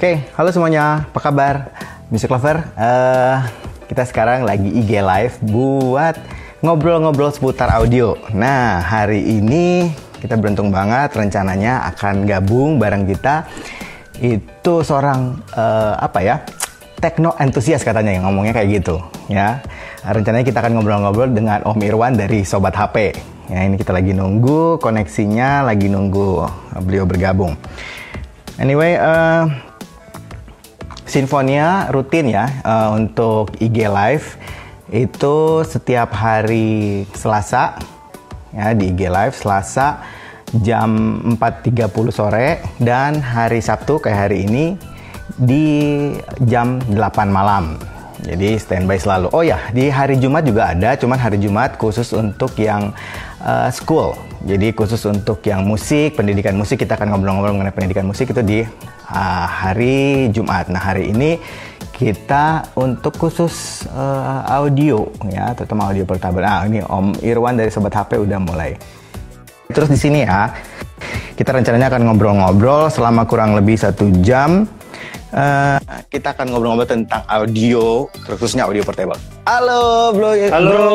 Oke, halo semuanya, apa kabar? Music Lover, uh, kita sekarang lagi IG Live buat ngobrol-ngobrol seputar audio. Nah, hari ini kita beruntung banget rencananya akan gabung bareng kita itu seorang uh, apa ya tekno entusias katanya yang ngomongnya kayak gitu ya rencananya kita akan ngobrol-ngobrol dengan Om Irwan dari Sobat HP ya ini kita lagi nunggu koneksinya lagi nunggu beliau bergabung anyway uh, Sinfonia rutin ya uh, untuk IG Live itu setiap hari Selasa ya di IG Live Selasa jam 4.30 sore dan hari Sabtu kayak hari ini di jam 8 malam. Jadi standby selalu. Oh ya, di hari Jumat juga ada, cuman hari Jumat khusus untuk yang uh, school. Jadi khusus untuk yang musik, pendidikan musik kita akan ngobrol-ngobrol mengenai pendidikan musik itu di uh, hari Jumat. Nah hari ini kita untuk khusus uh, audio ya, terutama audio portable. Nah ini Om Irwan dari Sobat HP udah mulai. Terus di sini ya, kita rencananya akan ngobrol-ngobrol selama kurang lebih satu jam. Uh, kita akan ngobrol-ngobrol tentang audio, khususnya audio portable. Halo, bro. Halo. Bro.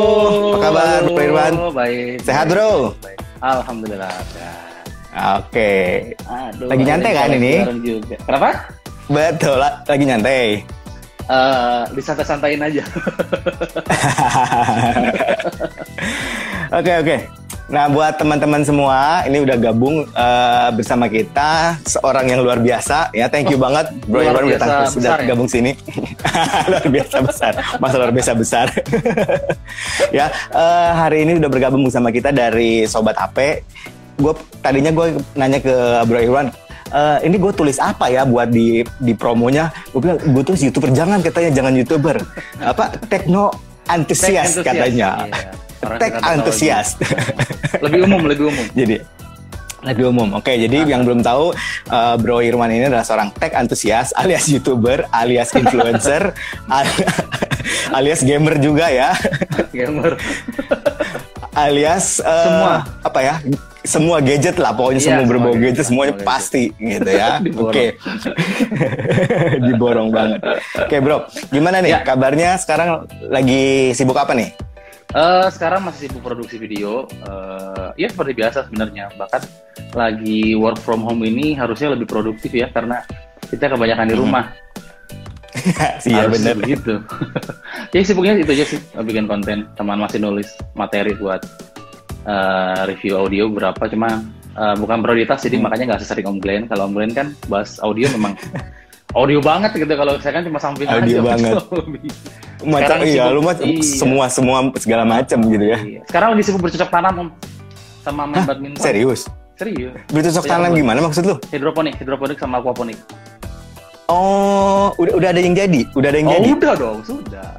Apa kabar, Bro Irwan? Baik. Sehat, bro? Baik. Alhamdulillah. sehat. Oke. Aduh, Lagi nyantai kan ini? Juga. Kenapa? Betul, la- lagi nyantai. Eh, disantai-santain aja. Oke oke. Nah buat teman-teman semua, ini udah gabung eh, bersama kita seorang yang luar biasa ya. Thank you banget Bro Irwan udah, tampil- sudah ya? gabung sini. luar biasa besar, masa luar biasa besar. ya eh, hari ini udah bergabung bersama kita dari Sobat HP. Gue tadinya gue nanya ke Bro Irwan. "Eh, ini gue tulis apa ya buat di di promonya? Gue bilang gue tulis youtuber jangan katanya jangan youtuber apa tekno antusias katanya. Iya. Orang Tech antusias. lebih umum, lebih umum. jadi lebih umum. Oke, jadi yang belum tahu uh, Bro Irwan ini adalah seorang tech antusias alias YouTuber, alias influencer, al- alias gamer juga ya, Gamer. alias uh, Semua. apa ya? Semua gadget lah, pokoknya Iya, semua berbau gadget, gadget semuanya semua gadget. pasti gitu ya. Oke. Diborong banget. Oke, Bro. Gimana nih Ya. kabarnya sekarang lagi sibuk apa nih? Eh, sekarang masih sibuk produksi video. Eh, ya seperti biasa sebenarnya. Bahkan lagi work from home ini harusnya lebih produktif ya karena kita kebanyakan di rumah. Iya bener. begitu. ya sibuknya itu aja sih bikin konten. Teman masih nulis materi buat eh, review audio berapa cuma eh, bukan prioritas jadi Hmm. makanya nggak sesering Om Glenn. Kalau Om Glenn kan bahas audio memang audio banget gitu. Kalau saya kan cuma samping Audio aja. banget. Macam iya, lu mah iya. semua semua segala macam gitu ya. Iya. Sekarang lagi sibuk bercocok tanam Om sama main Hah? badminton. Serius? Serius. Bercocok Iya, tanam gimana maksud lu? Hidroponik, hidroponik sama aquaponik. Oh, udah udah ada yang jadi, udah ada yang Oh, jadi, udah dong, sudah.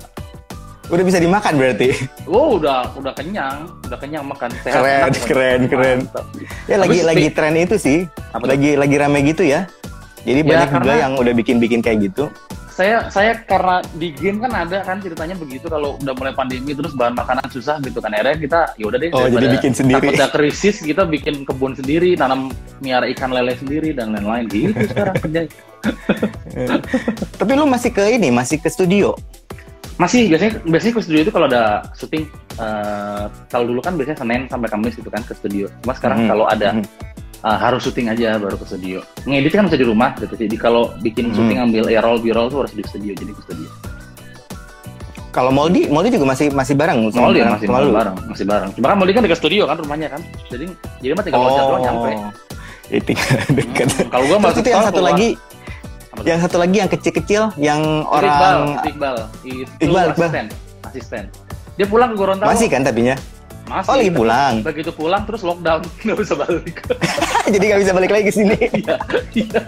udah bisa dimakan berarti. Oh, udah udah kenyang, udah kenyang makan sehat. Keren, enak, keren, keren. Mantap. Ya lagi Habis lagi spe- tren itu sih, Apa lagi lagi rame gitu ya. Jadi Ya, banyak juga yang udah bikin-bikin kayak gitu. saya saya karena di game kan ada kan ceritanya begitu kalau udah mulai pandemi terus bahan makanan susah gitu kan akhirnya kita ya udah deh Oh, jadi bikin sendiri. takut krisis kita bikin kebun sendiri tanam miara ikan lele sendiri dan lain-lain gitu sekarang kerja Tapi lu masih ke ini, masih ke studio. masih biasanya biasanya ke studio itu kalau ada syuting eh, kalau dulu kan biasanya senin sampai kamis gitu kan ke studio cuma sekarang Hmm, kalau ada hmm. Eh, harus syuting aja baru ke studio ngedit kan bisa di rumah gitu jadi kalau bikin Hmm. syuting ambil a roll b roll tuh harus di studio jadi ke studio Kalau Moldi, Moldi juga masih masih bareng sama Moldi sama masih lu? bareng, masih bareng. Cuma kan Moldi kan dekat studio kan rumahnya kan. Jadi jadi mah tinggal loncat doang nyampe. Oh, ya tinggal dekat. Hmm, kalau gua masuk itu yang satu keluar. lagi, yang satu lagi yang kecil-kecil, yang Itu orang Iqbal, itu Iqbal. Itu Iqbal, Iqbal. asisten, asisten. Dia pulang ke Gorontalo. masih kan tapinya. Masih. Oh lagi tapi pulang, Begitu pulang terus lockdown, nggak bisa balik. jadi nggak bisa balik lagi ke sini. Iya, iya.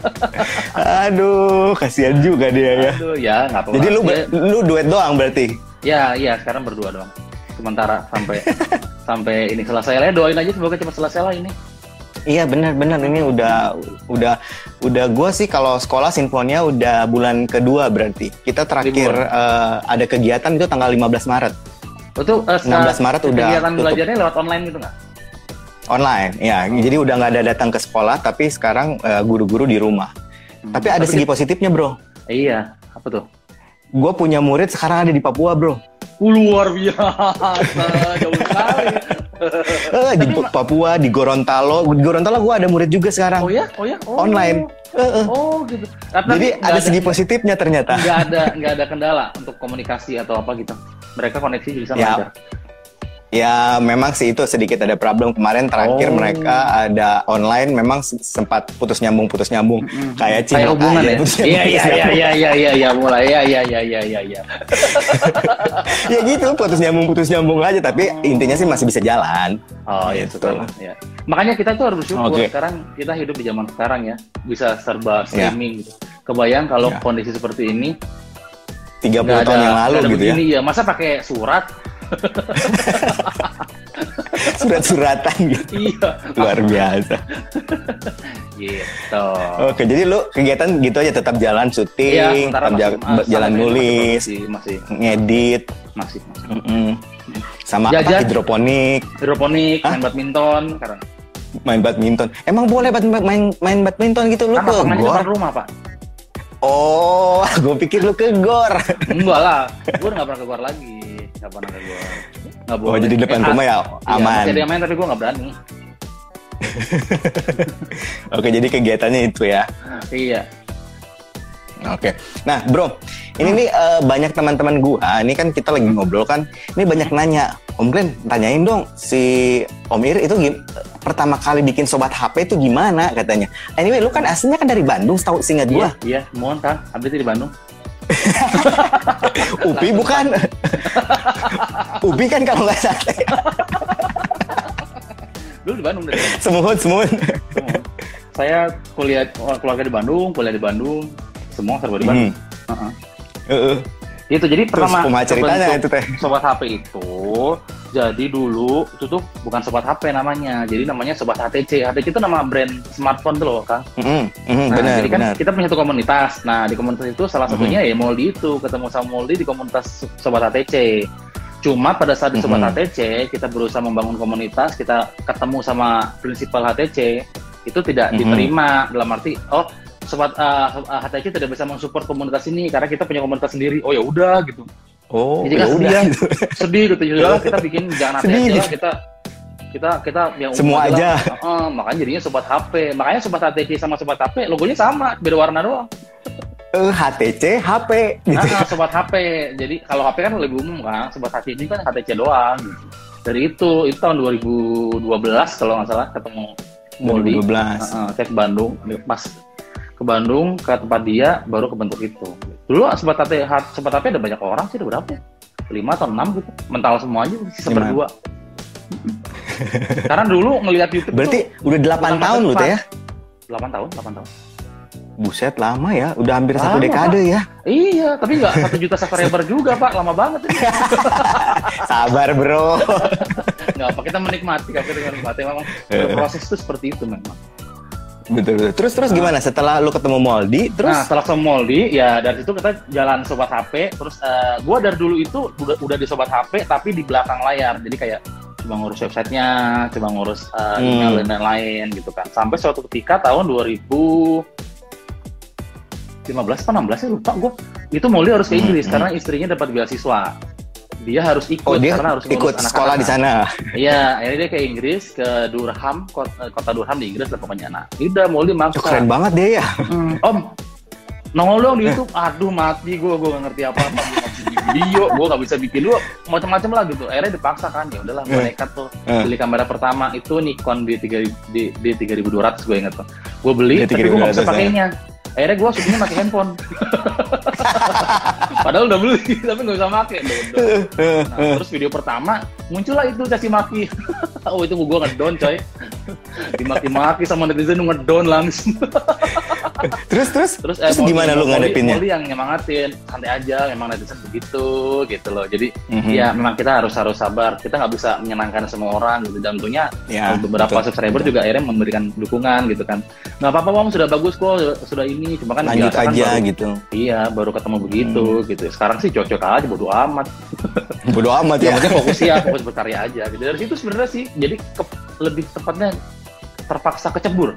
Aduh, kasihan juga dia ya. Aduh, ya nggak apa-apa. Jadi lu Ya, lu duet doang berarti. ya, iya sekarang berdua doang. Sementara sampai sampai ini selesai lah. Ya, Doain aja semoga cepat selesai lah ini. Iya benar-benar ini udah udah udah gue sih kalau sekolah sinfonia udah bulan kedua berarti kita terakhir Libur. eh, ada kegiatan itu tanggal 15 Maret Itu eh, 16 Maret udah kegiatan tutup. belajarnya lewat online gitu nggak? online ya jadi udah nggak ada datang ke sekolah tapi sekarang eh, guru-guru di rumah Hmm, Tapi ada tapi segi positifnya, Bro. Iya, apa tuh? Gue punya murid sekarang ada di Papua, Bro. Uh, luar biasa, jauh sekali. Eh, di Papua, di Gorontalo. Di Gorontalo gue ada murid juga sekarang. Oh ya, oh ya, oh. Online. Eh, eh. Oh gitu. Tapi Jadi ada segi positifnya ternyata. Nggak ada, nggak ada kendala untuk komunikasi atau apa gitu. Mereka koneksi bisa Ya, lancar. Ya memang sih itu sedikit ada problem kemarin terakhir Oh. mereka ada online memang se- sempat putus nyambung putus nyambung Mm-mm. kayak Kayak Cina hubungan aja, ya. Iya iya iya iya iya iya iya mulai ya iya iya iya iya iya. ya gitu putus nyambung putus nyambung aja tapi Oh. intinya sih masih bisa jalan. Oh iya Gitu. betul. Ya. Makanya kita tuh harus bersyukur Oke. sekarang kita hidup di zaman sekarang ya bisa serba Ya. streaming gitu. Kebayang kalau Ya. kondisi seperti ini 30 nggak tahun yang lalu gitu ya. begini, ya. Masa pakai surat? Surat-suratan gitu. iya. Luar biasa. Gitu. Oke, jadi lu kegiatan gitu aja tetap jalan Iya, syuting, sementara tetap masih- ja- jalan sampai nulis, masih masih ngedit, masih, masih. mm-mm. sama apa Jajan. hidroponik, hidroponik, Hah? main badminton, karena main badminton. Emang boleh main main badminton gitu lu kan ke gor? rumah pak. Oh, gue pikir lu ke gor. Enggak lah, gue nggak pernah ke gor lagi, nggak pernah ke gor. Nggak Oh, jadi depan rumah ya Iya, aman. ada yang main tapi gue nggak berani. Oke, jadi kegiatannya itu ya. Iya. Oke. Nah, Bro, ini nih eh, banyak teman-teman gua, ini kan kita lagi ngobrol kan, ini banyak nanya, Om Glenn, tanyain dong si Om Ir itu gim- pertama kali bikin sobat HP itu gimana katanya. Anyway, lu kan aslinya kan dari Bandung, setahu singkat Iya, gua. iya, mohon kan, abis itu di Bandung. Upi bukan? Upi kan kalau nggak salah. Dulu di Bandung dari Semuhun, semuhun. Saya kuliah keluarga di Bandung, kuliah di Bandung, semua serba di Bandung. Hmm. Heeh. Heeh. Itu jadi Terus pertama ceritanya itu teh? sobat HP itu jadi dulu itu tuh bukan sobat HP namanya, jadi namanya sobat HTC. HTC itu nama brand smartphone tuh loh, Kang. Mm, Nah, benar, jadi kan benar. kita punya satu komunitas. Nah, di komunitas itu salah Mhm. satunya ya Moldi itu, ketemu sama Moldi di komunitas Sobat HTC. Cuma pada saat di Sobat Mhm. HTC, kita berusaha membangun komunitas, kita ketemu sama prinsipal HTC, itu tidak Mhm. diterima dalam arti, oh Sobat uh, HTC tidak bisa mensupport komunitas ini karena kita punya komunitas sendiri. Oh ya udah gitu. Oh, Jadi ya kan udah. sedih, sedih gitu. Ya udahlah, kita bikin jangan HTC lah, gitu. kita kita kita yang umum Semua lah. aja. Heeh, makanya jadinya sobat HP. Makanya sobat HTC sama sobat HP logonya sama, beda warna doang. Eh, HTC, HP gitu. Nah, sobat HP. Jadi kalau HP kan lebih umum kan, sobat HTC kan HTC doang gitu. Dari itu, itu tahun 2012 kalau nggak salah ketemu Moldi. 2012. Heeh, saya ke Bandung, pas ke Bandung ke tempat dia baru kebentuk itu. Dulu sobat HP, sobat HP ada banyak orang sih, ada berapa ya? Lima atau enam gitu, mental semua aja, sisa berdua. Karena dulu ngelihat YouTube Berarti udah 8 bukan tahun lu teh ya? itu 8 tahun, 8 tahun. Buset lama ya, udah hampir satu Lama, dekade ya. Iya, tapi nggak satu juta subscriber juga pak, lama banget ini. Sabar bro. nggak apa kita menikmati kalau kita menikmati memang Eh. proses itu seperti itu memang betul betul. Terus terus gimana setelah lu ketemu Moldi? Terus nah setelah sama Moldi ya dari situ kita jalan sobat HP terus eh, gua dari dulu itu udah, udah di sobat HP tapi di belakang layar jadi kayak cuma ngurus websitenya cuma ngurus eh, Hmm. email dan lain-lain gitu kan sampai suatu ketika tahun 2015 apa 16 ya lupa gua itu Moldi harus ke Inggris hmm. karena istrinya dapat beasiswa dia harus ikut oh dia karena harus ikut anak-anak. sekolah di sana. Iya, akhirnya dia ke Inggris, ke Durham, kota, kota Durham di Inggris lah pokoknya. Nah, udah mau dia Oh, maksa. keren banget dia ya. Hmm, Om, nongol dong di YouTube. Aduh, mati gue, gue gak ngerti bisa bikin video, gue gak bisa bikin dulu macam-macam lah gitu. Akhirnya dipaksa kan, ya udahlah, gue Hmm. nekat tuh. Hmm. Beli kamera pertama itu Nikon D3 di, di 3200 gue inget tuh. Gue beli, D3200 tapi gue gak bisa ya. Akhirnya gue syutingnya pakai handphone. Padahal udah beli, tapi gak bisa pakai. Nah, terus video pertama muncullah itu caci maki. oh itu gue ngedown coy. Dimaki-maki sama netizen ngedown langsung. terus terus terus terus Molly- gimana lu ngadepinnya? Molly yang nyemangatin, santai aja, memang netizen begitu gitu loh. Jadi Mhm. ya memang kita harus harus sabar. Kita nggak bisa menyenangkan semua orang gitu. Dan tentunya Ya, beberapa betul. subscriber juga akhirnya memberikan dukungan gitu kan. Nggak apa-apa om sudah bagus kok, sudah ini. Cuma kan lanjut biasa kan aja baru- gitu. Iya, baru ketemu begitu gitu. Sekarang sih cocok aja, bodo amat. Bodo amat ya ya. penting fokus ya fokus berkarya aja gitu dari situ sebenarnya sih jadi ke- lebih tepatnya terpaksa kecebur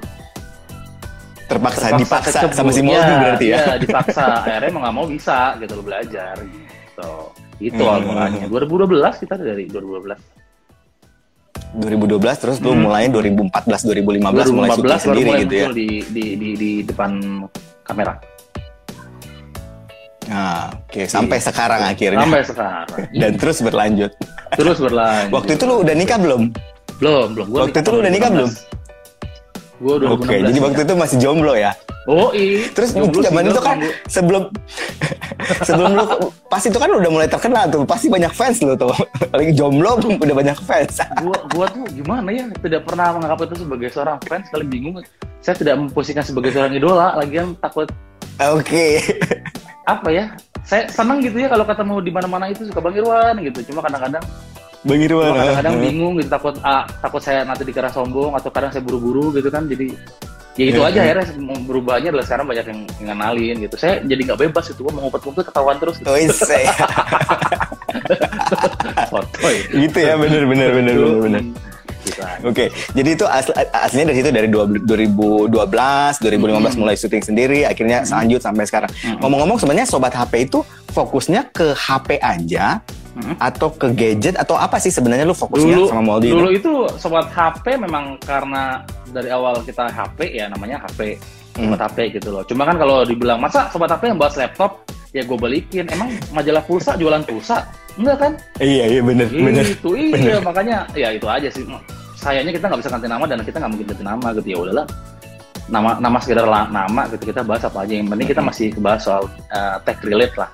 terpaksa, dipaksa kecebur. sama si Moldi Iya, berarti ya. Iya, dipaksa. Akhirnya emang nggak mau bisa gitu lo belajar gitu. Itu Hmm. mulanya. 2012 kita dari 2012. 2012 terus lu Hmm. mulai 2014 2015, mulai syuting 2015 sendiri mulai gitu ya. di, di, di, di depan kamera. Nah, oke sampai sekarang akhirnya. Iya. Sampai sekarang. Dan terus berlanjut. Terus berlanjut. Waktu itu lu udah nikah belum? belum, belum. Gua waktu itu lu udah nikah belum? Gue 2016. Oke, jadi waktu itu masih jomblo ya. Oh iya. Terus Jomblo zaman itu kan gua- sebelum sebelum lu pas itu kan udah mulai terkenal tuh, pasti banyak fans lu tuh. Lagi jomblo udah banyak fans. gua gua tuh gimana ya tidak pernah menganggap itu sebagai seorang fans kali bingung saya tidak memposisikan sebagai seorang idola lagian takut Oke. apa ya saya senang gitu ya kalau ketemu di mana-mana itu suka Bang Irwan gitu cuma kadang-kadang Bang Irwan. cuma kadang-kadang bingung gitu takut ah, takut saya nanti dikira sombong atau kadang saya buru-buru gitu kan jadi ya itu Iya, aja iya. akhirnya berubahnya adalah sekarang banyak yang ngenalin gitu saya jadi nggak bebas itu mau ngumpet-ngumpet ketahuan terus gitu. Oh, ya gitu ya, bener bener bener bener bener. Gitu aja. Oke, jadi itu asli, aslinya dari situ dari 2012, 2015 mulai syuting sendiri, akhirnya lanjut sampai sekarang. Hmm. Ngomong-ngomong sebenarnya sobat HP itu fokusnya ke HP aja Hmm. atau ke gadget atau apa sih sebenarnya lu fokusnya dulu sama Moldy dulu itu? itu sobat HP memang karena dari awal kita HP ya namanya HP sobat Hmm. HP gitu loh. Cuma kan kalau dibilang masa sobat HP yang bahas laptop? Ya gue balikin. Emang majalah pulsa jualan pulsa? Enggak kan? Iya iya bener bener. itu iya makanya ya itu aja sih. Sayangnya kita nggak bisa ganti nama dan kita nggak mungkin ganti nama gitu. Ya udahlah. Nama nama sekedar nama gitu kita bahas apa aja. Yang penting kita Mhm. masih bahas soal uh, tech relate lah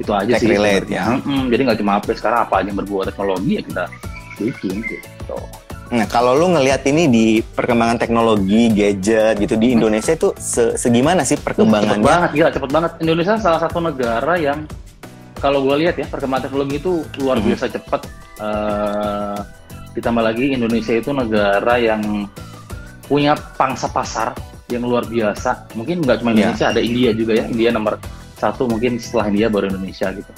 itu aja Tech sih relate, ya. Mm-mm, jadi nggak cuma HP sekarang apa aja yang berbau teknologi ya kita bikin gitu Nah kalau lu ngelihat ini di perkembangan teknologi gadget gitu di Indonesia itu se segimana sih Cepet perkembangannya? banget, gila cepet banget. Indonesia salah satu negara yang kalau gue lihat ya perkembangan teknologi itu luar biasa cepat. Eh, ditambah lagi Indonesia itu negara yang punya pangsa pasar yang luar biasa. Mungkin nggak cuma Iya. Indonesia, ada India juga ya. India nomor satu mungkin setelah India baru Indonesia gitu.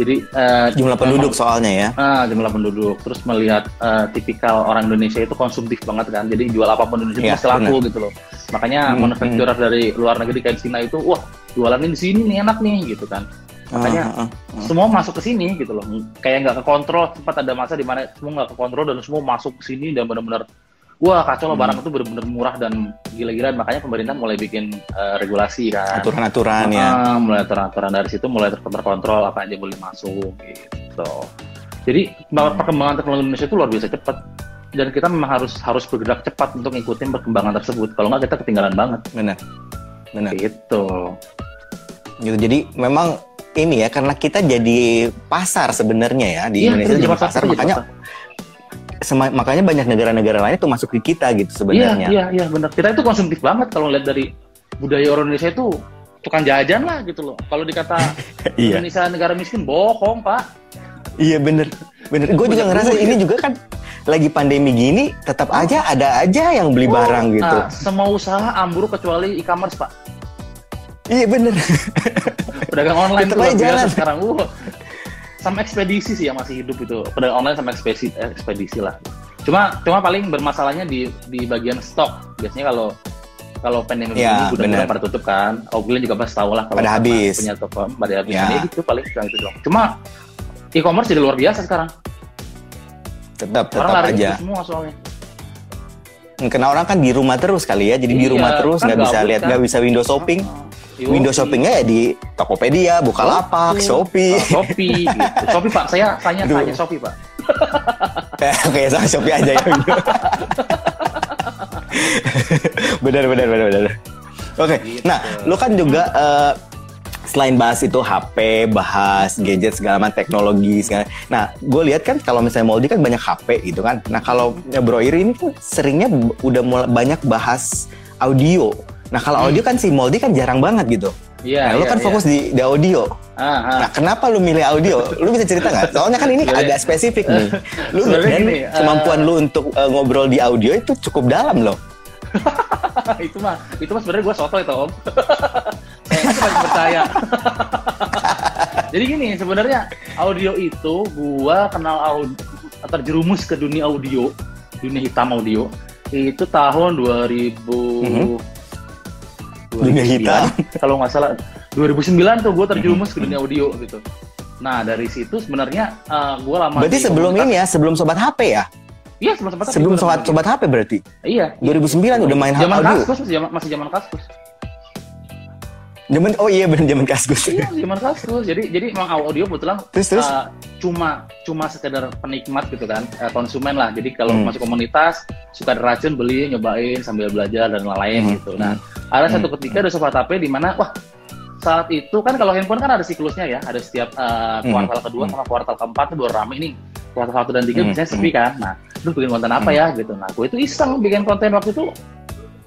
Jadi eh, Jumlah penduduk soalnya ya. Ah, jumlah penduduk. Terus melihat eh, tipikal orang Indonesia itu konsumtif banget kan. Jadi jual apa pun Indonesia pasti laku gitu loh. Makanya Hmm, manufacturer dari luar negeri kayak Cina itu, wah jualannya di sini nih enak nih gitu kan. Makanya Ah, ah, ah. semua masuk ke sini gitu loh. Kayak nggak kekontrol. Sempat ada masa di mana semua nggak kekontrol dan semua masuk ke sini dan benar-benar wah kacau loh Hmm. barang itu benar-benar murah dan gila-gilaan. Makanya pemerintah mulai bikin eh, regulasi kan. aturan-aturan ya. Ah, mulai aturan-aturan dari situ mulai ter- terkontrol apa aja boleh masuk gitu. Jadi Hmm. perkembangan teknologi Indonesia itu luar biasa cepat dan kita memang harus harus bergerak cepat untuk ngikutin perkembangan tersebut. Kalau nggak kita ketinggalan banget Benar. Benar. gitu. gitu jadi memang ini ya karena kita jadi pasar sebenarnya ya di Iya, Indonesia jadi pasar, pasar, makanya sema- makanya banyak negara-negara lain itu masuk ke kita gitu Iya, sebenarnya iya, iya benar. Kita itu konsumtif banget kalau lihat dari budaya orang Indonesia itu tukang jajan lah gitu loh. Kalau dikata iya Indonesia negara miskin, bohong pak. iya bener bener gue juga ngerasa ini juga kan lagi pandemi gini tetap aja ada aja yang beli barang gitu Nah, semua usaha ambruk kecuali e-commerce pak. iya bener Pedagang online tuh aja biasa jalan. sekarang. Uh, sama ekspedisi sih yang masih hidup itu. Pedagang online sama ekspedisi, ekspedisi lah. Cuma cuma paling bermasalahnya di di bagian stok. Biasanya kalau kalau pandemi Ya, ini benar. gudang pada tutup kan. Oglen juga pasti tahu lah kalau Pada habis. punya toko pada habis. Ya. Ya. gitu paling yang itu doang. Cuma e-commerce jadi luar biasa sekarang. tetap Orang tetap lari aja itu semua soalnya. karena orang kan di rumah terus kali ya jadi di Iya, rumah terus kan nggak bisa gabut lihat kan. nggak bisa window shopping Yoi. Window shoppingnya ya di Tokopedia Bukalapak Betul. Shopee Oh, Shopee gitu. Shopee Pak, saya tanya Aduh. tanya Shopee Pak. Oke, sama Shopee aja ya. benar, benar, benar, benar. Oke, Gitu. nah, lu kan juga eh, selain bahas itu HP, bahas gadget segala macam teknologi segala. Nah, gue lihat kan kalau misalnya Moldy kan banyak HP gitu kan. Nah, kalau Bro Iri ini kan seringnya udah mulai banyak bahas audio. Nah, kalau audio kan si Moldy kan jarang banget gitu. Iya, nah, lu iya, kan iya. fokus di, di audio. Ah, ah. Nah, kenapa lu milih audio? Lu bisa cerita nggak? Soalnya kan ini agak spesifik nih. Lu dan kemampuan eh, lu untuk uh, ngobrol di audio itu cukup dalam loh. itu mah itu mah sebenarnya gue soto itu om saya itu masih percaya jadi gini sebenarnya audio itu gue kenal audio terjerumus ke dunia audio dunia hitam audio itu tahun 2000 Mhm. Dunia hitam. Kalau nggak salah 2009 tuh gue terjerumus ke dunia audio gitu. Nah dari situ sebenarnya uh, gue lama. Berarti sebelum komunitas- ini ya, sebelum sobat HP ya? Iya sebelum sobat. Sebelum sobat sobat HP berarti. Iya. 2009 udah main Zaman audio. kaskus masih zaman masih zaman kaskus. Zaman oh iya benar zaman kaskus. Iya zaman kaskus. Jadi jadi emang audio kebetulan Terus terus. uh, cuma cuma sekedar penikmat gitu kan uh, konsumen lah. Jadi kalau Hmm. masuk komunitas suka racun beli nyobain sambil belajar dan lain-lain Hmm. gitu. Nah ada satu Hmm. ketika ada sobat HP di mana wah saat itu kan kalau handphone kan ada siklusnya ya, ada setiap uh, Hmm. kuartal kedua Hmm. sama kuartal keempat itu baru rame nih. Kuartal satu dan tiga Hmm. biasanya sepi kan. Nah, lu bikin konten apa Hmm. ya gitu. Nah, gue itu iseng bikin konten waktu itu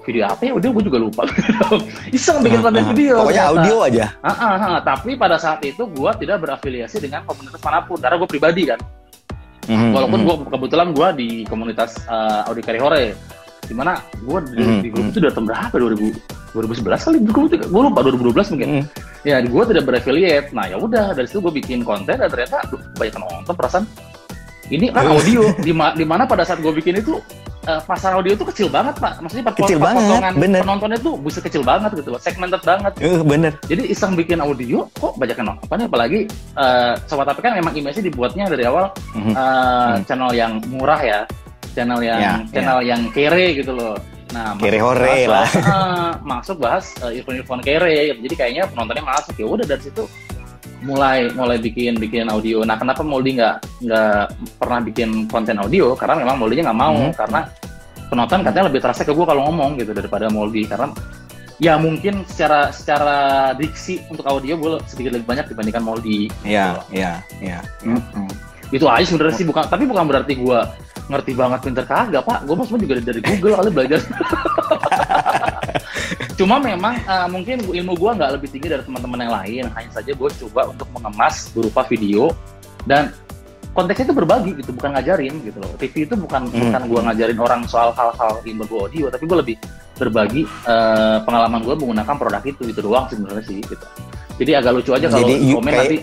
video apa ya udah gue juga lupa iseng bikin konten Ah, video Pokoknya ternyata. audio aja. Ah, ah, ah. tapi pada saat itu gue tidak berafiliasi dengan komunitas mana pun karena gue pribadi kan Mhm, walaupun mhm. gue kebetulan gue di komunitas uh, Audi Karihore di mana gue di, Mhm, di grup mhm. itu udah tahun berapa 2000 2011 kali gue lupa 2012 mungkin Mhm. ya gue tidak beraffiliate nah ya udah dari situ gue bikin konten dan ternyata aduh, banyak nonton perasaan ini kan audio di ma- di mana pada saat gue bikin itu eh, pasar audio itu kecil banget pak. Maksudnya per- Kecil banget, potongan bener. penontonnya tuh bisa kecil banget gitu loh segmented banget. Eh, bener. jadi iseng bikin audio kok banyak yang nonton? Apalagi eh, sobat tapi kan memang image dibuatnya dari awal Mhm. eh, channel yang murah ya. Channel yang Ya, channel yang kere gitu loh. Nah Kere hore bahas lah. eh, masuk bahas eh, earphone-earphone kere jadi kayaknya penontonnya masuk. Ya udah dari situ mulai mulai bikin bikin audio nah kenapa Moldy nggak nggak pernah bikin konten audio karena memang Moldy-nya nggak mau Mhm. karena penonton katanya lebih terasa ke gue kalau ngomong gitu daripada Moldy karena ya mungkin secara secara diksi untuk audio gue sedikit lebih banyak dibandingkan Moldy Iya, iya, iya. Itu aja sebenarnya sih bukan tapi bukan berarti gua ngerti banget pinter kagak, Pak. Gua mah semua juga dari Google kali belajar. Cuma memang eh, mungkin ilmu gua nggak lebih tinggi dari teman-teman yang lain. Hanya saja gue coba untuk mengemas berupa video dan konteksnya itu berbagi gitu, bukan ngajarin gitu loh. TV itu bukan Hmm. bukan gua ngajarin orang soal hal-hal yang berbau audio, tapi gue lebih berbagi eh, pengalaman gue menggunakan produk itu itu doang sebenarnya sih gitu. Jadi agak lucu aja kalau komen kayak- nanti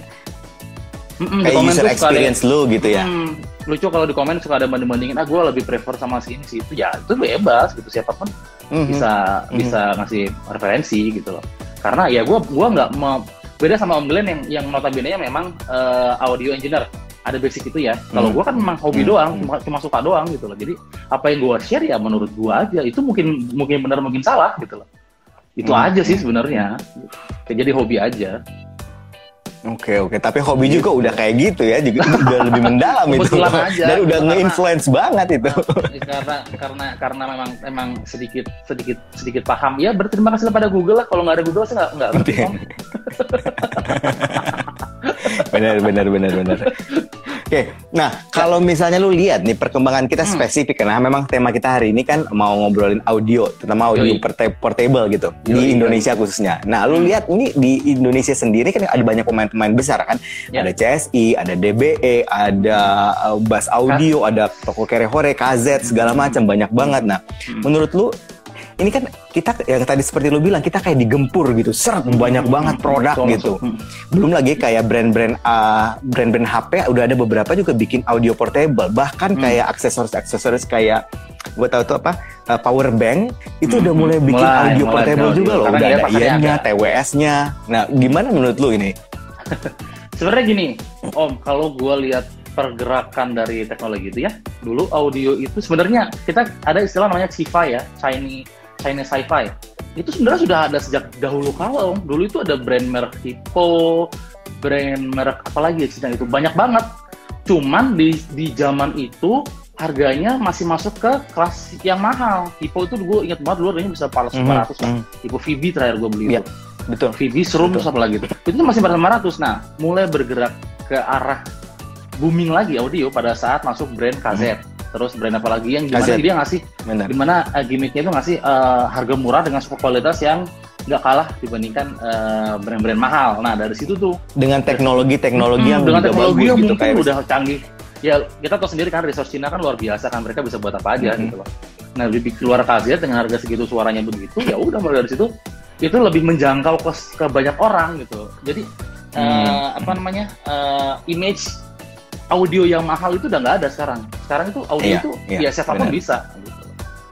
Mm-mm, di Kayak komen user experience lu gitu ya. Hmm, lucu kalau di komen suka ada banding-bandingin, ah gue lebih prefer sama si ini sih itu ya itu bebas gitu siapa pun Mhm. bisa Mhm. bisa ngasih referensi gitu loh. Karena ya gue gua nggak mau beda sama Om Glenn yang yang notabene memang eh, audio engineer ada basic itu ya. Kalau Hmm. gue kan memang hobi Hmm. doang, Hmm. cuma, cuma suka doang gitu loh. Jadi apa yang gue share ya menurut gue aja. Itu mungkin mungkin benar mungkin salah gitu loh. Itu Hmm. aja sih sebenarnya. Kayak jadi hobi aja. Oke oke, tapi hobi juga udah kayak gitu ya, juga udah lebih mendalam itu, aja, dan udah nge-influence banget itu. karena karena karena memang memang sedikit sedikit sedikit paham ya berterima kasih pada Google lah kalau nggak ada Google saya nggak nggak. benar benar benar benar. Oke, nah kalau misalnya lu lihat nih perkembangan kita Hmm. spesifik, karena memang tema kita hari ini kan mau ngobrolin audio, terutama audio Yoi. porta- portable gitu Yoi, di. Indonesia khususnya. Nah, lu Hmm. lihat ini di Indonesia sendiri kan ada banyak pemain-pemain besar kan, Ya. ada CSI, ada DBE, ada uh, Bass Audio, ada Toko Kerehore, KZ segala macam banyak banget. Nah, Hmm. menurut lu ini kan kita yang tadi seperti lu bilang kita kayak digempur gitu, seret banyak banget produk Betul, gitu. Hmm. Belum lagi kayak brand-brand uh, brand-brand HP udah ada beberapa juga bikin audio portable. Bahkan Hmm. kayak aksesoris-aksesoris kayak gue tahu tuh apa uh, power bank itu Hmm, udah mulai hmm. bikin Mulai, audio mulai portable audio. juga loh. Udah dia ada ada. TWS-nya. Nah, gimana menurut lu ini? Sebenarnya gini, Om, kalau gue lihat pergerakan dari teknologi itu ya, dulu audio itu sebenarnya kita ada istilah namanya sci-fi ya, Chinese Chinese sci-fi. Itu sebenarnya sudah ada sejak dahulu kala, Om. Dulu itu ada brand merek Hippo, brand merek apa lagi ya Cina itu banyak banget. Cuman di di zaman itu harganya masih masuk ke kelas yang mahal. Hippo itu gue ingat banget dulu harganya bisa 400 500 lah. Mhm, Hippo VB terakhir gue beli Iya. itu. Betul. VB Shroom Betul. apa lagi itu. Itu masih pada 500. Nah, mulai bergerak ke arah booming lagi audio pada saat masuk brand KZ. Terus brand apa lagi yang gimana dia ngasih Benar. di mana uh, gimmicknya itu ngasih uh, harga murah dengan super kualitas yang nggak kalah dibandingkan uh, brand-brand mahal. Nah dari situ tuh Dengan teknologi-teknologi yang Hmm, dengan juga teknologi bagus yang gitu mungkin kayak udah canggih. Ya kita tahu sendiri kan resource Cina kan luar biasa kan mereka bisa buat apa aja Mhm. gitu loh. Nah lebih keluar KZ dengan harga segitu suaranya begitu ya udah mulai dari situ itu lebih menjangkau ke, ke banyak orang gitu. Jadi eh, Hmm. apa namanya eh, image audio yang mahal itu udah nggak ada sekarang. Sekarang itu audio Iya, itu iya, ya siapa pun bisa. Gitu.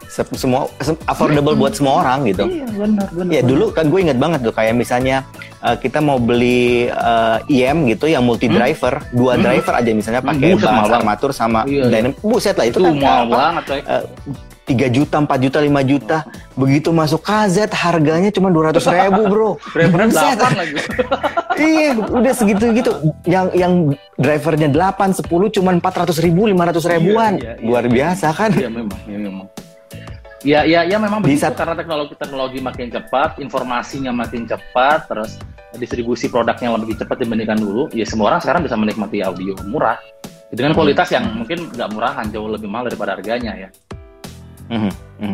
Se- semua se- affordable buat semua orang gitu. Iya, benar, benar. Ya dulu kan gue inget banget tuh kayak misalnya uh, kita mau beli uh, IM gitu yang multi driver, dua Hmm. driver aja misalnya Hmm, pakai mahal bahan armatur sama Iya, iya. dynamic. Buset lah itu, itu kan mahal banget, uh, 3 juta, 4 juta, 5 juta. Begitu masuk KZ harganya cuma 200 ribu bro. Drivernya Buset. 8 lagi. iya, udah segitu-gitu. Yang yang drivernya 8, 10 cuma 400 ribu, 500 ribuan. iya, iya. Luar biasa kan? Iya memang, iya memang. Ya, ya, ya memang begitu saat- karena teknologi teknologi makin cepat, informasinya makin cepat, terus distribusi produknya lebih cepat dibandingkan dulu. Ya semua orang sekarang bisa menikmati audio murah dengan kualitas yang mungkin nggak murahan, jauh lebih mahal daripada harganya ya. Mhm.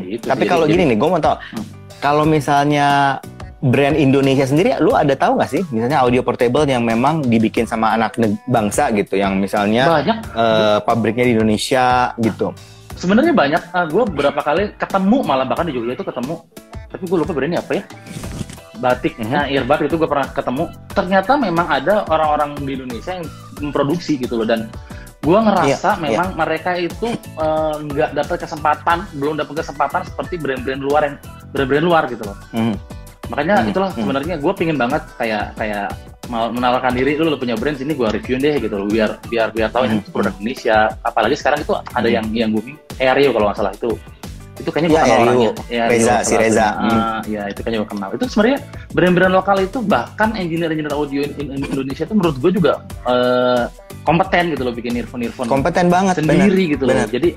Gitu Tapi kalau gini nih, gue mau tau, Hmm. kalau misalnya brand Indonesia sendiri, lu ada tahu nggak sih, misalnya audio portable yang memang dibikin sama anak bangsa gitu, yang misalnya Banyak. eh, pabriknya di Indonesia gitu. Sebenarnya banyak. gue beberapa kali ketemu malah bahkan di Jogja itu ketemu. Tapi gue lupa brandnya apa ya. Batiknya Earbud itu gue pernah ketemu. Ternyata memang ada orang-orang di Indonesia yang memproduksi gitu loh dan gue ngerasa Iya, memang mereka itu eh, nggak dapat kesempatan, belum dapat kesempatan seperti brand-brand luar yang brand-brand luar gitu loh. Mhm. Makanya Hmm, itulah hmm. sebenarnya gue pingin banget kayak kayak mau menawarkan diri lu, lu punya brand sini gue reviewin deh gitu loh biar biar biar tahu ini Hmm. produk Indonesia apalagi sekarang itu ada Hmm. yang yang booming Aereo kalau nggak salah itu itu kayaknya gue Ya, kenal Aereo. orangnya Ya, Reza, si Reza. satu. Ah, ya itu kayaknya gue kenal itu sebenarnya brand-brand lokal itu bahkan engineer-engineer audio in- in- Indonesia itu menurut gue juga eh, kompeten gitu loh bikin earphone earphone Kompeten banget, sendiri bener. gitu loh. bener. Jadi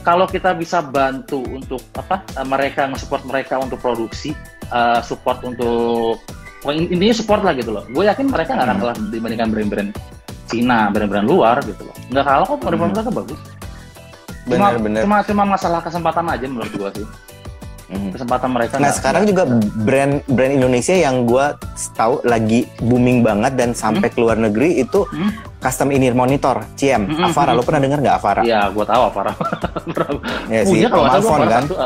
kalau kita bisa bantu untuk apa eh, mereka nge-support mereka untuk produksi, eh, support untuk intinya support lah gitu loh. Gue yakin mereka nggak akan Hmm. kalah dibandingkan brand-brand Cina, brand-brand luar gitu loh. Nggak kalah kok, brand Hmm. mereka bagus. Cuma, Bener-bener. cuma cuma masalah kesempatan aja menurut gue sih. Mhm. Kesempatan mereka. Nah sekarang juga brand brand Indonesia yang gue tahu lagi booming banget dan sampai ke luar negeri itu Hmm? custom in-ear monitor CM Hmm, Avara. hmm, Lo pernah dengar nggak Avara? Iya, gue tahu apa. Ya, si Punya kalau gua Malphone pernah kan. satu.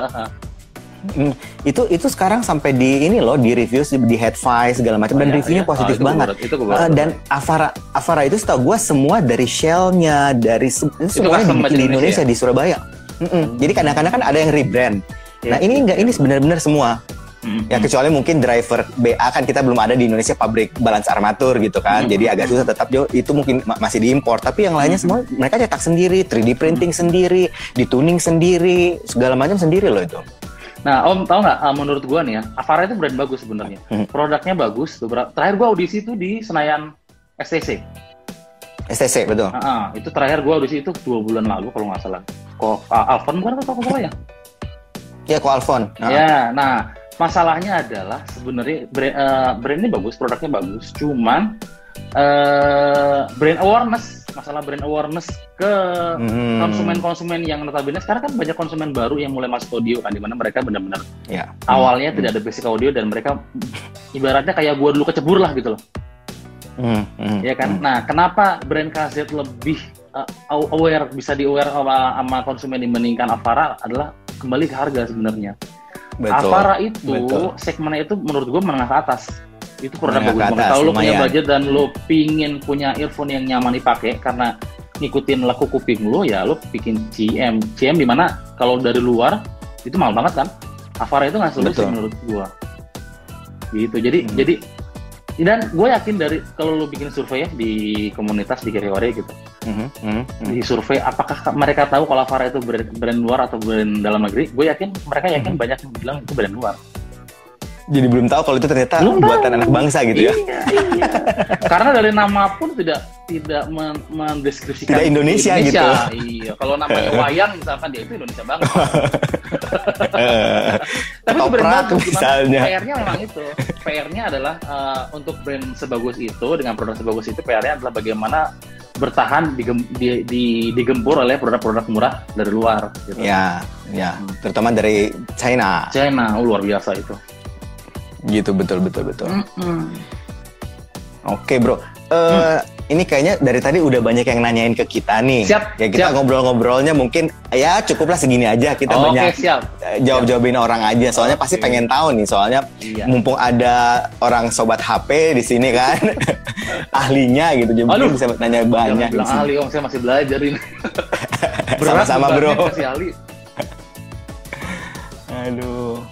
Hmm, itu itu sekarang sampai di ini loh di review di Headfi segala macam dan Oh, iya, reviewnya iya. positif Oh, itu banget. itu tahu. dan Avara Avara itu setahu gue semua dari shellnya dari se- itu semuanya dibikin di Indonesia Indonesia di Surabaya. Mm-mm. Jadi kadang-kadang kan ada yang rebrand. Iya, Nah ini iya. enggak ini benar-benar semua. Hmm, Ya kecuali mungkin driver BA kan kita belum ada di Indonesia pabrik balance armatur gitu kan. Hmm. Jadi agak susah tetap jauh itu mungkin ma- masih diimpor. Tapi yang lainnya Hmm. semua mereka cetak sendiri, 3D printing sendiri, dituning sendiri, segala macam sendiri loh itu. Nah, Om tahu nggak? ah, menurut gua nih ya, Avara itu brand bagus sebenarnya. Produknya bagus. Beberapa terakhir gua audisi itu di Senayan STC. STC betul. Ah, ah, itu terakhir gua audisi itu dua bulan lalu kalau nggak salah. Kok ah, Alphon bukan atau apa ya? Ya ko Alfon. Nah, Ya, nah masalahnya adalah sebenarnya brand, eh, brand ini bagus, produknya bagus, cuman eh, brand awareness, masalah brand awareness ke Hmm. konsumen-konsumen yang notabene sekarang kan banyak konsumen baru yang mulai masuk audio kan, di mana mereka benar-benar Ya. awalnya tidak ada basic audio dan mereka ibaratnya kayak gua dulu kecebur lah gitu loh, Hmm, hmm, ya kan? hmm. Nah, kenapa brand KZ lebih uh, aware bisa di aware sama, sama konsumen dibandingkan Avara adalah kembali ke harga sebenarnya. Betul. Avara itu betul. segmennya itu menurut gua menengah ke atas. Itu produk bagus banget. Kalau lo punya budget dan lo pingin punya earphone yang nyaman dipakai karena ngikutin laku kuping lo ya lo bikin CM. CM di mana kalau dari luar itu mahal banget kan. Avara itu nggak solusi Betul. menurut gua. Gitu. Jadi Hmm. jadi dan gue yakin dari kalau lo bikin survei ya di komunitas di Keriwari gitu Hmm, hmm, hmm. di survei apakah mereka tahu kalau Avara itu brand, brand luar atau brand dalam negeri gue yakin mereka yakin Hmm. banyak yang bilang itu brand luar Jadi belum tahu kalau itu ternyata Belum buatan tahu. anak bangsa gitu ya. Iya, iya. Karena dari nama pun tidak tidak men- mendeskripsikan Tidak Indonesia gitu. Iya, kalau namanya wayang misalkan dia itu Indonesia banget. Tapi cuman misalnya. PR-nya memang itu. PR-nya adalah eh, untuk brand sebagus itu dengan produk sebagus itu PR-nya adalah bagaimana bertahan digem- di, di- digempur oleh produk-produk murah dari luar. Gitu. Ya, ya, terutama dari China. China, oh, luar biasa itu. Gitu betul betul betul. Mm-mm. Oke bro, Eh, ini kayaknya dari tadi udah banyak yang nanyain ke kita nih. Siap, Ya kita siap. ngobrol-ngobrolnya mungkin ya cukuplah segini aja. Kita Oke, banyak siap. eh, jawab-jawabin orang aja. Soalnya pasti Oke. pengen tahu nih. Soalnya Iya. mumpung ada orang sobat HP di sini kan, ahlinya gitu. Jadi Aduh. bisa nanya banyak. Jangan bilang ahli, om saya masih belajar ini. Sama-sama, bro. Masih ahli. Aduh.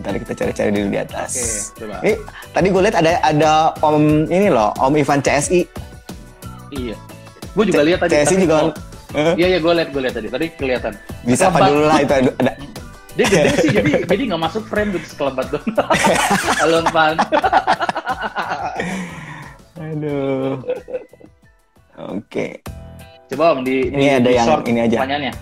Ntar kita cari-cari dulu di atas. Oke, coba. Ini tadi gue lihat ada ada Om ini loh, Om Ivan CSI. Iya. Gue juga lihat tadi. CSI juga Iya iya gue lihat gue lihat tadi. Tadi kelihatan. bisa apa dulu lah itu ada, ada Dia gede sih jadi jadi nggak masuk frame gitu sekelebat dong. Halo Pan. Aduh. Oke. Coba Om di Ini di- ada di yang short ini aja. Pertanyaannya.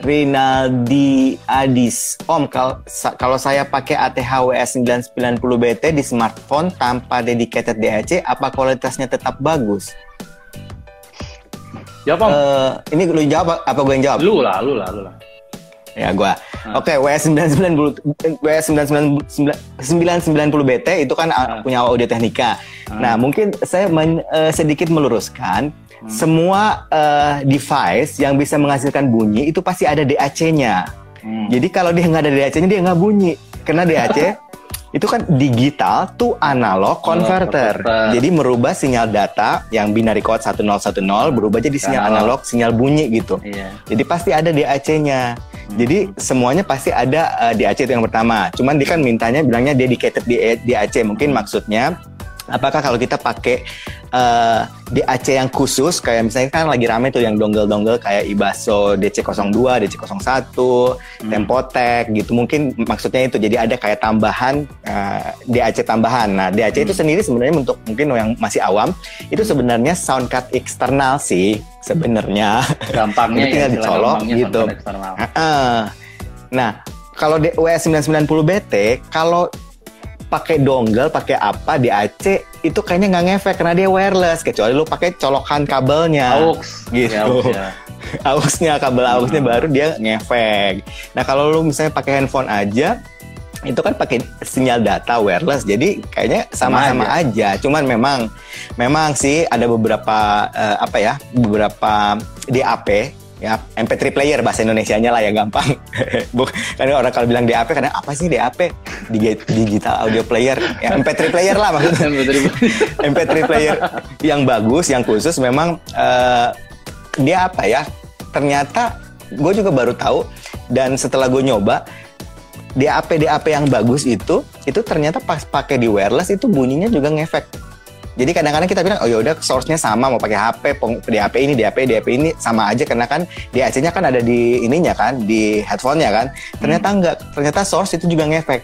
Rinaldi Adis. Om, kal- sa- kalau saya pakai ATH WS 990 BT di smartphone tanpa dedicated DAC, apa kualitasnya tetap bagus? Jawab Om. Eh, ini lu jawab apa gue yang jawab? lu lah, lu lah, lu lah. Ya gua. Ah. Oke, WS 990 WS 990 990 BT itu kan uh, Ah. punya audio teknika. Ah. Nah, mungkin saya men- eh, sedikit meluruskan Hmm. semua eh, device yang bisa menghasilkan bunyi itu pasti ada DAC-nya. Hmm. Jadi kalau dia nggak ada DAC-nya dia nggak bunyi. Karena DAC itu kan digital to analog converter. converter. Jadi merubah sinyal data yang binary code 1010 berubah jadi sinyal Analog. analog, sinyal bunyi gitu. Iya. Jadi pasti ada DAC-nya. Jadi semuanya pasti ada uh, DAC itu yang pertama. Cuman dia kan mintanya bilangnya dedicated DA DAC. Mungkin maksudnya apakah kalau kita pakai uh, DAC yang khusus kayak misalnya kan lagi rame tuh yang dongle-dongle kayak Ibaso DC02, DC01, Hmm. Tempotek gitu. Mungkin maksudnya itu. Jadi ada kayak tambahan uh, DAC tambahan. Nah, DAC itu Hmm. sendiri sebenarnya untuk mungkin yang masih awam itu sebenarnya sound card eksternal sih sebenarnya. Gampangnya Jadi tinggal istilah dicolok gitu. Nah, kalau WS 990 BT, kalau pakai dongle, pakai apa di AC itu kayaknya nggak ngefek karena dia wireless kecuali lu pakai colokan kabelnya. AUX. Gitu. Ya, ya. AUX-nya kabel AUX-nya Hmm. baru dia ngefek. Nah, kalau lu misalnya pakai handphone aja itu kan pakai sinyal data wireless jadi kayaknya sama-sama Sama aja. Cuman memang memang sih ada beberapa eh, apa ya beberapa DAP ya MP3 player bahasa Indonesianya lah ya gampang. Kan orang kalau bilang DAP kadang apa sih DAP Digi- digital audio player ya MP3 player lah maksudnya MP3 player yang bagus, yang khusus memang eh, dia apa ya? Ternyata gue juga baru tahu dan setelah gue nyoba DAP DAP yang bagus itu itu ternyata pas pakai di wireless itu bunyinya juga ngefek. Jadi kadang-kadang kita bilang oh ya udah source-nya sama mau pakai HP, peng- DAP ini, DAP, DAP ini sama aja karena kan DAC-nya kan ada di ininya kan, di headphone-nya kan. Ternyata enggak, ternyata source itu juga ngefek.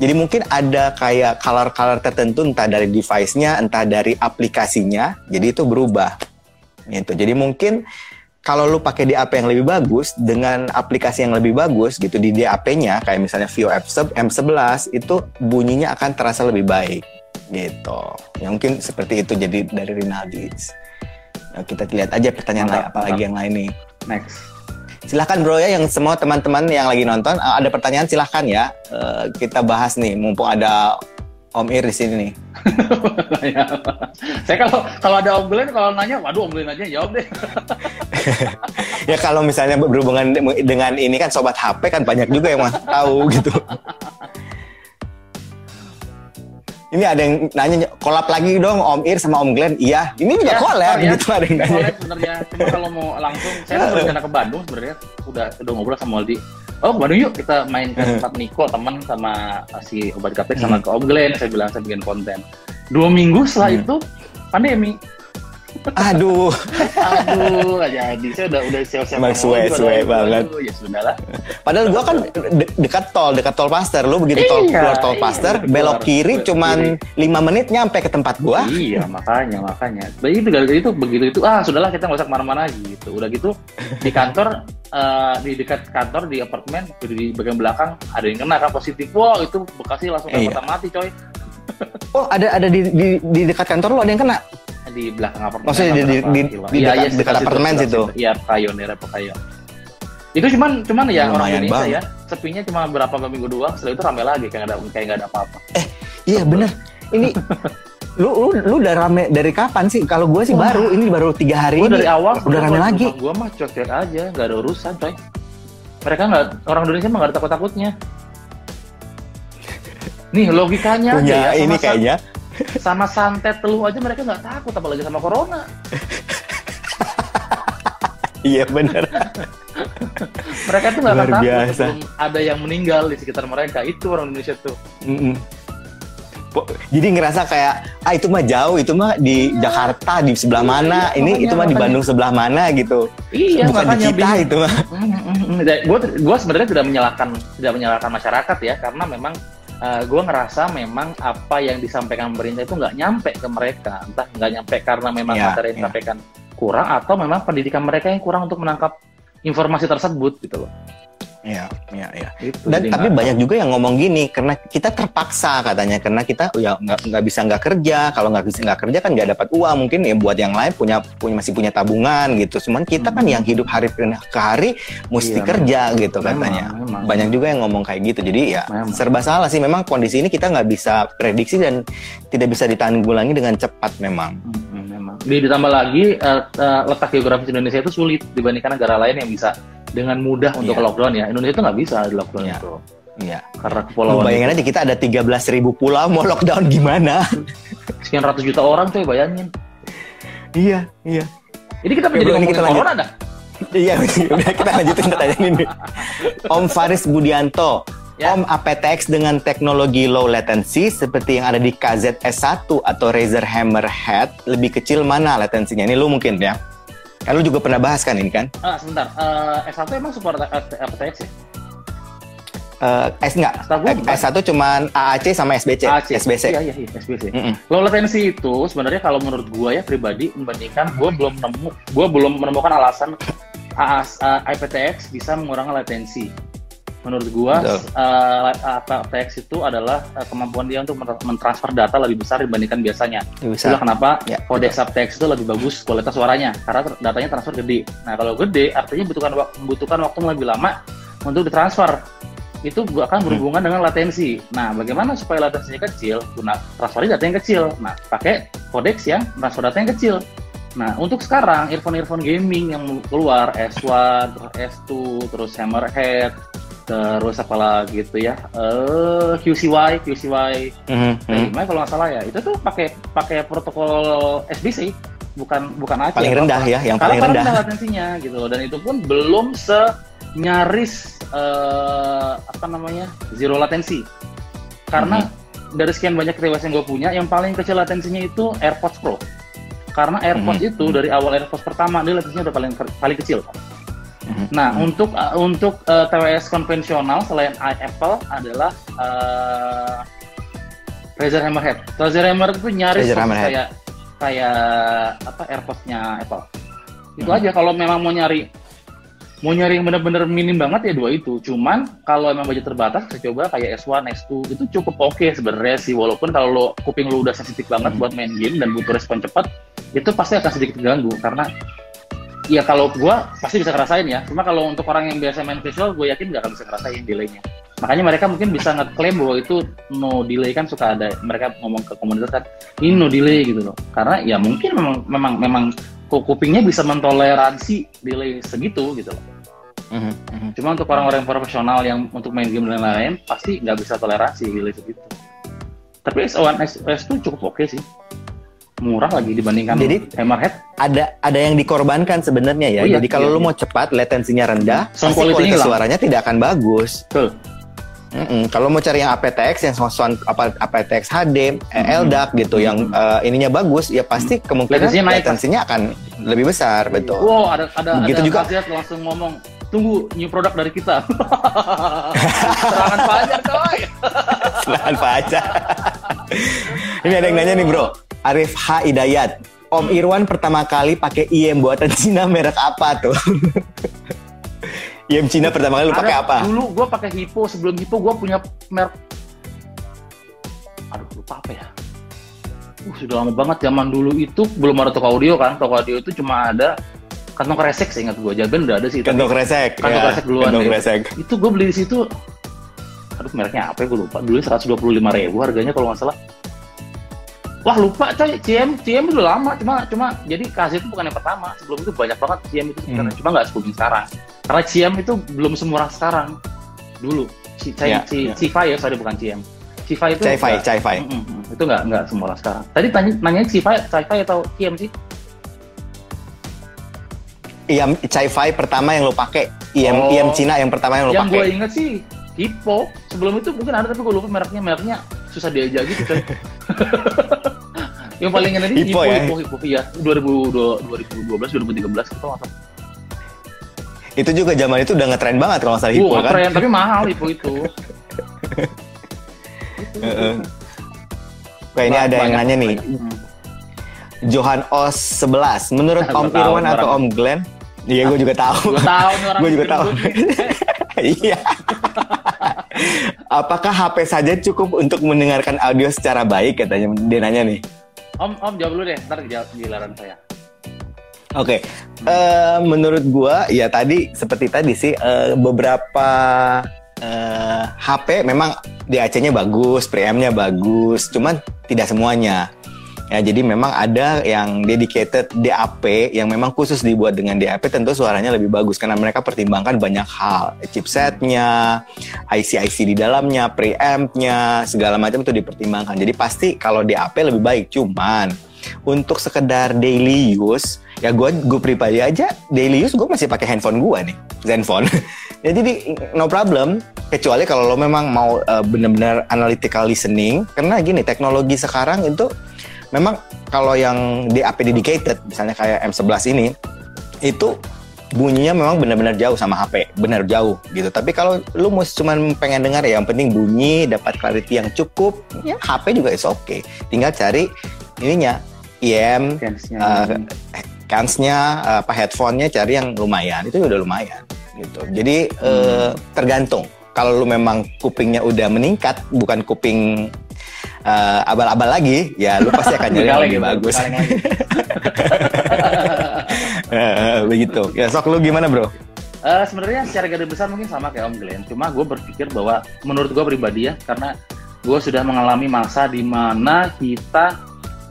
Jadi mungkin ada kayak color-color tertentu entah dari device-nya, entah dari aplikasinya, jadi itu berubah. Gitu. Jadi mungkin kalau lu pakai DAP yang lebih bagus dengan aplikasi yang lebih bagus gitu di DAP-nya kayak misalnya Vio F- M11 itu bunyinya akan terasa lebih baik gitu. Ya mungkin seperti itu jadi dari Rinaldi. Nah, kita lihat aja pertanyaan Mantap, lain apa lagi yang lain nih. Next. Silahkan bro ya yang semua teman-teman yang lagi nonton eh, ada pertanyaan silahkan ya Eh, kita bahas nih mumpung ada Om Ir di sini nih. Saya kalau kalau ada Om Glenn kalau nanya, waduh Om Glenn aja jawab deh. Ya kalau misalnya berhubungan dengan ini kan sobat HP kan banyak juga yang mau tahu gitu. Ini ada yang nanya kolab lagi dong Om Ir sama Om Glenn. Iya, ini juga Ya, kolab sorry ya. gitu ada yang nanya. Sebenarnya cuma kalau mau langsung saya tuh berencana ke Bandung sebenarnya udah udah ngobrol sama Aldi. Oh ke Bandung yuk kita main ke tempat Niko teman sama si obat kapek sama Hmm. ke Om Glenn saya bilang saya bikin konten. Dua minggu setelah Hmm. itu pandemi. Aduh, Aduh, gak jadi. Saya udah udah siap-siap. Emang ngomong suwe- juga, suwe aduh, banget. aduh, Ya sudah lah. padahal gua kan de- dekat tol, dekat tol Paster. Lu begitu tol Iya, keluar tol iya, Paster, keluar, belok kiri cuman kiri. 5 menit nyampe ke tempat gua. Iya, makanya, makanya. Begitu gara-gara itu begitu itu ah sudahlah kita nggak usah ke mana-mana gitu. Udah gitu di kantor eh, di dekat kantor di apartemen di, bagian belakang ada yang kena kan positif. Wah itu bekasnya langsung Iya. mati coy Oh, ada ada di, di, di dekat kantor lu ada yang kena. Di belakang apartemen. Maksudnya di- di- di- di Iya, dekat- iya, dekat apartemen situ? Iya, Pekayon, daerah Pekayon. Itu cuman cuman ya orang Lumayan Indonesia banget. ya, sepinya cuma berapa minggu doang, setelah itu rame lagi kayak ada kayak nggak ada apa-apa. Iya bener. Ini lu lu lu udah rame dari kapan sih? Kalau gue sih Wah. baru, ini baru tiga hari Gua ini. dari awal udah rame lagi. Gua mah cuek-cuek aja, nggak ada urusan, coy. Mereka nggak orang Indonesia mah nggak ada takut-takutnya. Nih logikanya Punya ya, ini kayaknya. Sama santet teluh aja mereka nggak takut apalagi sama corona. Iya bener. mereka tuh nggak takut biasa. ada yang meninggal di sekitar mereka itu orang Indonesia tuh Mm-mm. Po- Jadi ngerasa kayak ah itu mah jauh, itu mah di Jakarta di sebelah mana, Iya, ini makanya, itu mah di. Bandung sebelah mana gitu. iya Bukan di kita bingung. itu mah. gue gue sebenarnya tidak menyalahkan tidak menyalahkan masyarakat ya karena memang gue ngerasa memang apa yang disampaikan pemerintah itu nggak nyampe ke mereka entah nggak nyampe karena memang Ya, materi yang ya. disampaikan kurang atau memang pendidikan mereka yang kurang untuk menangkap informasi tersebut gitu loh Iya, iya, iya. Gitu, Dan tapi nggak- banyak juga yang ngomong gini karena kita terpaksa katanya karena kita ya nggak nggak bisa nggak kerja kalau nggak bisa nggak kerja kan nggak dapat uang mungkin ya buat yang lain punya punya masih punya tabungan gitu. Cuman kita kan Hmm. yang hidup hari ke hari mesti Iya, kerja gitu memang, katanya. memang. Banyak juga yang ngomong kayak gitu. Jadi ya Memang. serba salah sih. Memang kondisi ini kita nggak bisa prediksi dan tidak bisa ditanggulangi dengan cepat memang. Hmm, memang. Di- Ditambah lagi eh, eh, letak geografis Indonesia itu sulit dibandingkan negara lain yang bisa dengan mudah untuk Iya. lockdown ya. Indonesia itu nggak bisa di lockdown Iya. itu Iya. karena Lu kepulauan bayangin aja kita ada 13.000 pulau mau lockdown gimana? sekian ratus juta orang tuh bayangin. iya, iya. Ini kita menjadi ngomongin kita lanjut. corona dah. Iya, udah kita lanjutin pertanyaan ini. Om Faris Budianto, Ya. Om aptX dengan teknologi low latency seperti yang ada di KZS1 atau Razer Hammerhead lebih kecil mana latensinya? Ini lu mungkin ya? Kan lu juga pernah bahas kan ini kan? Ah, sebentar. Eh, S1 emang support aptX ya? Eh, S enggak? Setahu gua bukan. S1 cuman AAC sama SBC, AC. SBC. Iya, iya, iya, SBC. Mm-mm. Low latency itu sebenarnya kalau menurut gua ya pribadi membandingkan gua belum nemu gua belum menemukan alasan AAS, eh, IPTX bisa mengurangi latensi. Menurut gua Betul. eh, IPTX itu adalah eh, kemampuan dia untuk men- mentransfer data lebih besar dibandingkan biasanya. Itulah kenapa Ya, kode subtext itu lebih bagus kualitas suaranya karena datanya transfer gede. Nah kalau gede artinya membutuhkan wak- membutuhkan waktu yang lebih lama untuk ditransfer. Itu akan berhubungan dengan latensi. Nah bagaimana supaya latensinya kecil? Guna transfer data yang kecil. Nah pakai codex yang transfer data yang kecil. Nah untuk sekarang earphone-earphone gaming yang keluar S1, terus S2, terus Hammerhead, terus apa lagi gitu ya? Eh QCY, QCY Mhm, mhm. Nah, kalau nggak salah ya, itu tuh pakai pakai protokol SBC, bukan bukan AC. Paling rendah ya, yang paling rendah. latensinya gitu loh. Dan itu pun belum se nyaris eh, apa namanya zero latensi. Karena Mhm. dari sekian banyak device yang gue punya, yang paling kecil latensinya itu AirPods Pro. Karena AirPods Mhm. itu dari awal AirPods pertama dia latensinya udah paling paling kecil. Mhm. Nah, Mhm. untuk uh, untuk uh, TWS konvensional selain i- Apple adalah uh, Razer Hammerhead. Razer Hammerhead itu nyaris Razer Hammerhead. kayak kayak apa AirPods-nya Apple. Itu Mhm. aja kalau memang mau nyari mau nyari yang bener-bener minim banget ya dua itu. Cuman kalau emang budget terbatas, saya coba kayak S1, S2 itu cukup oke sebenarnya sih. Walaupun kalau lo, kuping lo udah sensitif banget Mhm. buat main game dan butuh respon cepat, itu pasti akan sedikit terganggu karena ya kalau gua pasti bisa ngerasain ya. Cuma kalau untuk orang yang biasa main visual, gue yakin nggak akan bisa ngerasain delaynya. Makanya mereka mungkin bisa ngeklaim bahwa itu no delay kan suka ada mereka ngomong ke komunitas kan ini no delay gitu loh. Karena ya mungkin memang memang memang ku- kupingnya bisa mentoleransi delay segitu gitu loh. Mhm, mhm. Cuma untuk orang-orang profesional yang untuk main game dan lain-lain pasti nggak bisa toleransi delay segitu. Tapi S1 S, S2 cukup oke sih. Murah lagi dibandingkan Jadi- Hammerhead. ada ada yang dikorbankan sebenarnya ya. Oh iya, Jadi kalau iya, lu iya. mau cepat, latensinya rendah, Sound pasti kualitas suaranya tidak akan bagus. Betul. Mm-mm. Kalau mau cari yang aptX yang sound apa aptX HD, eh, Mm-mm. LDAC gitu yang eh, ininya bagus, ya pasti kemungkinan Latensinya naik, latensinya akan lebih besar, betul. Wow, ada ada Begitu ada juga. Langsung ngomong, tunggu new product dari kita. Serangan Fajar coy. Selain Pacar. Ini ada yang nanya nih, Bro. Arif H Hidayat. Om Irwan pertama kali pakai IM buatan Cina merek apa tuh? IM Cina pertama kali lu pakai apa? Dulu gue pakai Hippo, sebelum Hippo gue punya merek Aduh, lupa apa ya? Uh, sudah lama banget zaman dulu itu belum ada toko audio kan. Toko audio itu cuma ada kantong kresek sih ingat gue. Jaben udah ada sih. Kantong kresek. Kantong ya, kresek duluan Kantong kresek. Itu gue beli di situ. Aduh, mereknya apa ya gue lupa. Dulu 125 ribu harganya kalau nggak salah. Wah lupa coy, CM, CM itu lama, cuma cuma jadi kasih itu bukan yang pertama, sebelum itu banyak banget CM itu Hmm. cuma nggak se-booming sekarang. Karena CM itu belum semurah sekarang. Dulu, C, C, Ya, C, ya. C5 ya, sorry bukan CM. C5 itu. Mm, mm, mm. itu nggak nggak semurah sekarang. Tadi tanya nanya C5, C5 atau CM sih? IM Chi-Fi pertama yang lo pakai, IM Oh. IM Cina yang pertama yang lo yang gue pakai. inget sih Hippo sebelum itu mungkin ada tapi gue lupa mereknya mereknya susah diajak gitu kan yang paling ini Hippo Hippo ya? Hippo Hippo iya 2012 2013 2013 itu apa Itu juga zaman itu udah ngetren banget kalau nggak salah Hippo kan. keren tapi mahal Hippo itu. Oke, ini ada yang nanya nih. Hmm. Johan Os 11. Menurut Om Irwan atau. Om Glenn? Iya, gue juga tahu. Gue tahu juga tahu. Iya. Apakah HP saja cukup untuk mendengarkan audio secara baik katanya dia nanya nih. Om, Om jawab dulu deh, ntar giliran saya. Oke, eh, menurut gua ya tadi seperti tadi sih eh, beberapa eh, HP memang DAC-nya bagus, preamp-nya bagus, cuman tidak semuanya. Ya, jadi memang ada yang dedicated DAP yang memang khusus dibuat dengan DAP tentu suaranya lebih bagus karena mereka pertimbangkan banyak hal, chipsetnya, IC-IC di dalamnya, preamp-nya, segala macam itu dipertimbangkan. Jadi pasti kalau DAP lebih baik, cuman untuk sekedar daily use ya gue gue pribadi aja daily use gue masih pakai handphone gue nih Zenfone ya jadi no problem kecuali kalau lo memang mau uh, benar-benar analytical listening karena gini teknologi sekarang itu memang kalau yang DAP dedicated misalnya kayak M11 ini itu bunyinya memang benar-benar jauh sama HP, benar jauh gitu. Tapi kalau lu mau cuman pengen dengar ya yang penting bunyi, dapat clarity yang cukup, ya HP juga is oke. Tinggal cari ininya IM, Fansnya. Uh, kansnya, apa headphone-nya cari yang lumayan, itu udah lumayan gitu. Jadi eh, tergantung. Kalau lu memang kupingnya udah meningkat, bukan kuping eh, abal-abal lagi, ya lu pasti akan nyari yang lebih gitu, bagus. Eh, Begitu. Ya sok lu gimana bro? Eh, sebenarnya secara garis besar mungkin sama kayak Om Glenn. Cuma gue berpikir bahwa menurut gue pribadi ya, karena gue sudah mengalami masa di mana kita,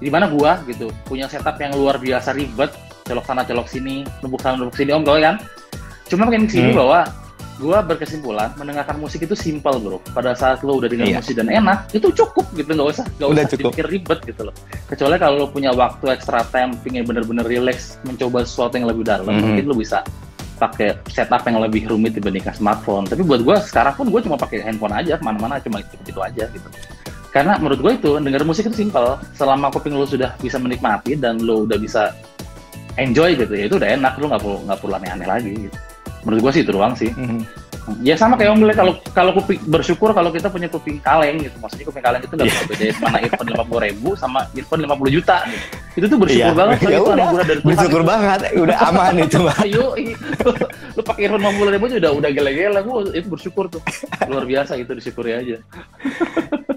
di mana gue gitu punya setup yang luar biasa ribet, colok sana colok sini, numpuk sana numpuk sini Om tau kan? Cuma makin sini Hmm. bahwa gue berkesimpulan mendengarkan musik itu simple bro. Pada saat lo udah dengar Iya. musik dan enak, itu cukup gitu nggak usah nggak usah cukup. dipikir ribet gitu loh. Kecuali kalau lo punya waktu extra time, pengen bener-bener relax, mencoba sesuatu yang lebih dalam, Mhm. mungkin lo bisa pakai setup yang lebih rumit dibandingkan smartphone. Tapi buat gue sekarang pun gue cuma pakai handphone aja ke mana-mana cuma itu, itu aja gitu. Karena menurut gue itu denger musik itu simple. Selama kuping lo sudah bisa menikmati dan lo udah bisa enjoy gitu ya itu udah enak lo nggak perlu nggak perlu aneh-aneh lagi. Gitu. Menurut gue sih itu doang sih. Ya sama kayak Om kalau kalau kuping bersyukur kalau kita punya kuping kaleng gitu. Maksudnya kuping kaleng itu nggak bisa bedain mana earphone lima puluh ribu sama earphone 50 juta. Gitu. Itu tuh bersyukur Iya. banget. Ya itu udah, dari Tuhan. Bersyukur banget, udah aman itu mah. Ayo, lu pakai earphone 50 ribu aja udah udah gele-gele, gua itu bersyukur tuh. Luar biasa itu disyukuri aja.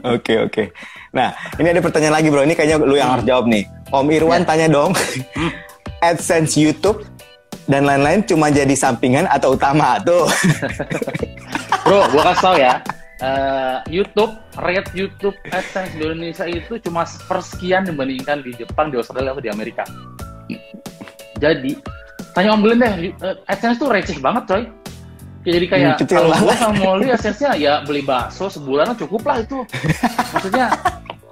Oke oke. Nah ini ada pertanyaan lagi bro. Ini kayaknya lu yang harus jawab nih. Om Irwan Ya. tanya dong. AdSense YouTube dan lain-lain cuma jadi sampingan atau utama tuh? Bro, gua kasih tau ya. eh, YouTube, rate YouTube AdSense di Indonesia itu cuma sepersekian dibandingkan di Jepang, di Australia, atau di Amerika. Jadi, tanya Om Glenn deh, eh, AdSense tuh receh banget coy. Jadi kayak Hmm, kalau gua banget. sama Molly AdSense-nya ya beli bakso sebulan cukup lah itu. Maksudnya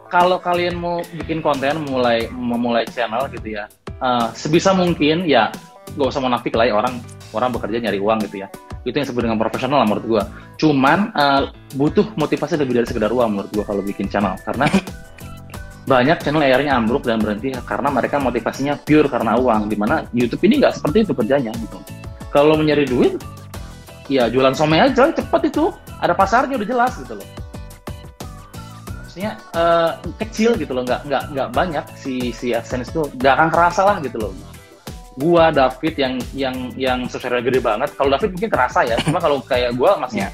kalau kalian mau bikin konten, mulai memulai channel gitu ya, eh, sebisa mungkin ya gak usah munafik lah ya orang orang bekerja nyari uang gitu ya. Itu yang disebut dengan profesional lah menurut gua. Cuman eh, butuh motivasi lebih dari sekedar uang menurut gua kalau bikin channel. Karena banyak channel akhirnya ambruk dan berhenti karena mereka motivasinya pure karena uang di mana YouTube ini nggak seperti itu kerjanya gitu. Kalau mau nyari duit ya jualan somai aja cepet itu. Ada pasarnya udah jelas gitu loh. Maksudnya eh, kecil gitu loh nggak nggak nggak banyak si si AdSense itu. Nggak akan kerasa lah gitu loh gua David yang yang yang subscriber gede banget kalau David mungkin kerasa ya cuma kalau kayak gua masih Ya.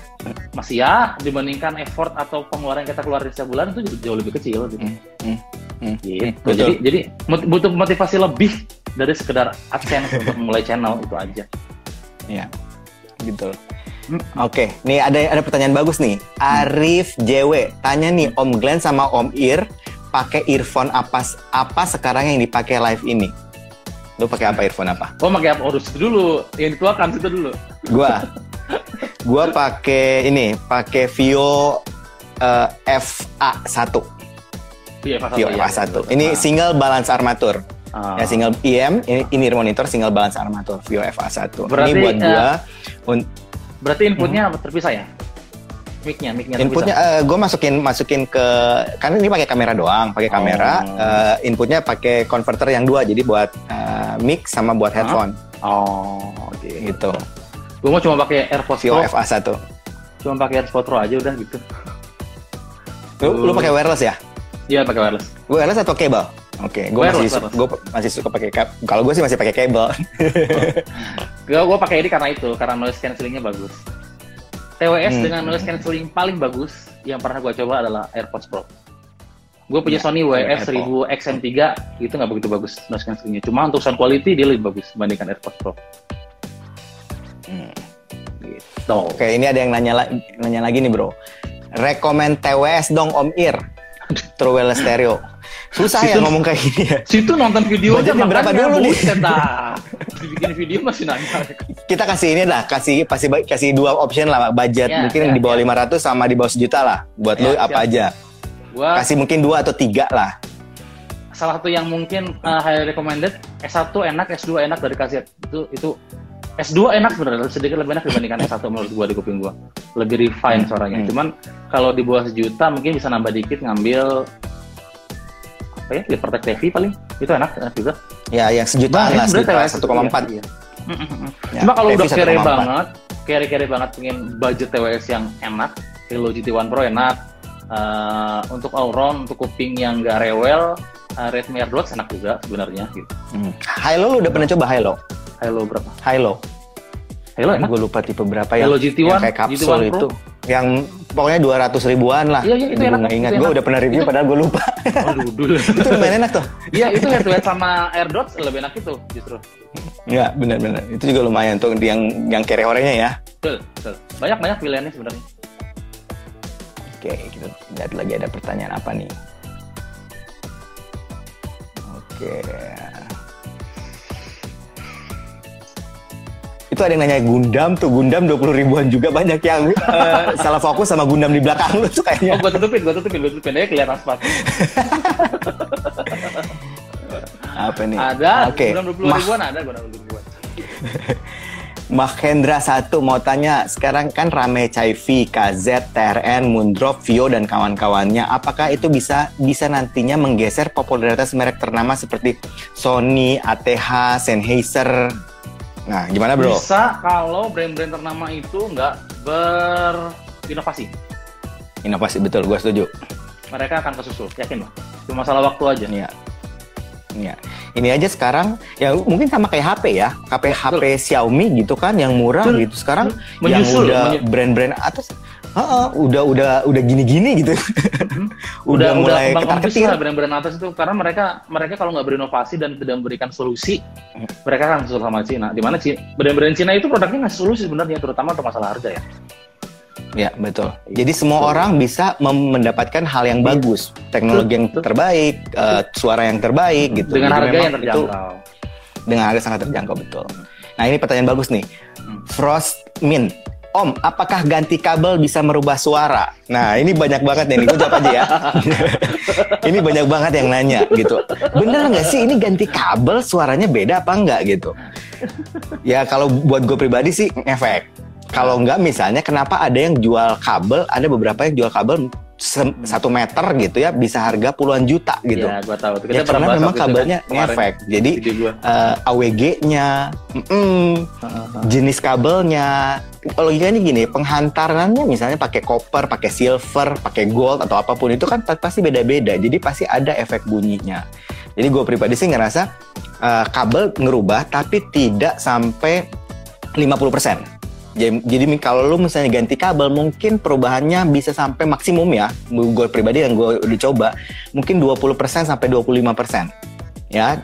masih ya dibandingkan effort atau pengeluaran yang kita keluarin setiap bulan itu jauh lebih kecil gitu Hmm, hmm, Gitu. betul. Jadi jadi butuh motivasi lebih dari sekedar AdSense untuk memulai channel itu aja. Iya, gitu. Hmm. Oke, nih ada ada pertanyaan bagus nih. Arif JW tanya nih Om Glenn sama Om Ir pakai earphone apa apa sekarang yang dipakai live ini? Lu pakai apa earphone apa? Oh, pakai apa? Urus itu dulu. Yang dituakan itu dulu. Gua gua pakai ini, pakai Vio eh, FA1. Iya, Vio Satu, ya. FA1. Ini Nah. single balance armatur. Ah. Ya single IM, ini, ini ear monitor single balance armatur Vio FA1. Berarti, ini buat gua un- Berarti inputnya terpisah ya? Mic-nya, mic-nya inputnya terpisah. gue masukin masukin ke karena ini pakai kamera doang, pakai kamera. Oh. eh, inputnya pakai converter yang dua, jadi buat eh, mic sama buat Hah? headphone Oh, oke. gitu. Gue mau cuma pakai AirPods Pro, FA1. cuma pakai AirPods Pro aja udah gitu. Lu, lu pakai wireless ya? Iya, pakai wireless. Wireless atau kabel? Oke, gue masih Wireless, masih suka pakai kabel. Kalau gue sih masih pakai kabel. Gue gue pakai ini karena itu, karena noise cancellingnya bagus. TWS Hmm. dengan noise cancelling paling bagus yang pernah gue coba adalah AirPods Pro. Gue punya Ya, Sony WF Apple. 1000 XM3 itu nggak begitu bagus noise cancellingnya. Cuma untuk sound quality dia lebih bagus dibandingkan AirPods Pro. Hmm. Gitu. Oke, ini ada yang nanya, la- nanya lagi nih bro. Rekomen TWS dong Om Ir. True Wireless Stereo. Susah ya Itu- ngomong kayak gini ya. Situ nonton video aja Budgetnya berapa dulu nih? Dibikin video masih nanya. Kita kasih ini lah, kasih pasti kasih dua option lah budget Ya, mungkin ya, di bawah ya. 500 sama di bawah sejuta lah. Buat Ya, lu siap. apa aja. Gua Kasih mungkin dua atau tiga lah. salah satu yang mungkin uh, highly recommended S1 enak, S2 enak dari kaset. Itu itu S2 enak sebenarnya sedikit lebih enak dibandingkan S1 menurut gua di kuping gua. Lebih refine suaranya. Hmm. Cuman kalau di bawah sejuta mungkin bisa nambah dikit ngambil apa ya? Libertech TV paling. Itu enak, enak juga. Ya, yang sejutaan Nah, lah, sebenarnya sekitar TWS, 1,4. iya. Ya, Cuma kalau udah kere 1,4. banget, kere-kere banget pengen budget TWS yang enak, Hello GT1 Pro enak. Eh, untuk all round, untuk kuping yang gak rewel, uh, Redmi AirDots enak juga sebenarnya. Gitu. Hmm. Hilo lu udah pernah coba Hilo? Hello berapa? Hilo. Hello enak? Gue lupa tipe berapa ya. Hello GT1, yang kayak kapsul GT1 Pro. itu. Yang pokoknya 200 ribuan lah. Iya, iya, itu enak, ingat. Gue udah pernah review Itu- padahal gue lupa. Aduh, dulu. itu lumayan enak tuh. Iya, itu head to head sama AirDots lebih enak itu justru. Iya, benar-benar. Itu juga lumayan tuh yang yang kere orenya ya. Betul, betul. Banyak-banyak pilihannya sebenarnya. Oke, kita lihat lagi ada pertanyaan apa nih. Oke. Itu ada yang nanya Gundam tuh, Gundam 20 ribuan juga banyak yang eh, salah fokus sama Gundam di belakang lu tuh Oh, kayaknya. gue tutupin, gue tutupin, gue tutupin. Aja kelihatan sepatu. Apa nih? Ada, Oke. okay. 20 Mah- ribuan ada, gue 20 ribuan. Mahendra satu mau tanya, sekarang kan rame Chaivi, KZ, TRN, Moondrop, Vio dan kawan-kawannya. Apakah itu bisa bisa nantinya menggeser popularitas merek ternama seperti Sony, ATH, Sennheiser? Nah, gimana bro? Bisa kalau brand-brand ternama itu nggak berinovasi. Inovasi betul, gue setuju. Mereka akan kesusul, yakin loh. Cuma masalah waktu aja. Iya. Iya. Ini aja sekarang ya mungkin sama kayak HP ya, HP HP Xiaomi gitu kan yang murah Betul. gitu. Sekarang yang Menyusul, udah menyu- brand-brand atas Heeh, udah udah udah gini-gini gitu. udah, mulai kembang ketar ketir. brand-brand atas itu karena mereka mereka kalau nggak berinovasi dan tidak memberikan solusi mereka akan susul sama Cina di mana brand-brand Cina itu produknya ngasih solusi sebenarnya terutama untuk masalah harga ya Ya, betul. Jadi semua Betul. orang bisa mendapatkan hal yang bagus, teknologi yang terbaik, eh, suara yang terbaik gitu. dengan Jadi harga yang terjangkau itu dengan harga sangat terjangkau betul. Nah, ini pertanyaan bagus nih. Hmm. Frost Min. Om, apakah ganti kabel bisa merubah suara? Nah, ini banyak banget nih. Gue jawab aja ya. ini banyak banget yang nanya gitu. Bener nggak sih ini ganti kabel suaranya beda apa enggak gitu? Ya kalau buat gue pribadi sih efek. Kalau enggak misalnya kenapa ada yang jual kabel, ada beberapa yang jual kabel satu meter gitu ya bisa harga puluhan juta gitu. ya gua tahu Kita Ya, karena memang kan, kabelnya kemarin ngefek. Jadi gua. eh, AWG-nya, mm, jenis kabelnya, logikanya gini, penghantarannya misalnya pakai copper, pakai silver, pakai gold atau apa pun itu kan pa- pasti beda-beda. Jadi pasti ada efek bunyinya. Jadi gue pribadi sih ngerasa eh, kabel ngerubah tapi tidak sampai 50%. Jadi, jadi kalau lu misalnya ganti kabel, mungkin perubahannya bisa sampai maksimum ya. Gue pribadi yang gue udah coba, mungkin 20% sampai 25%. Ya,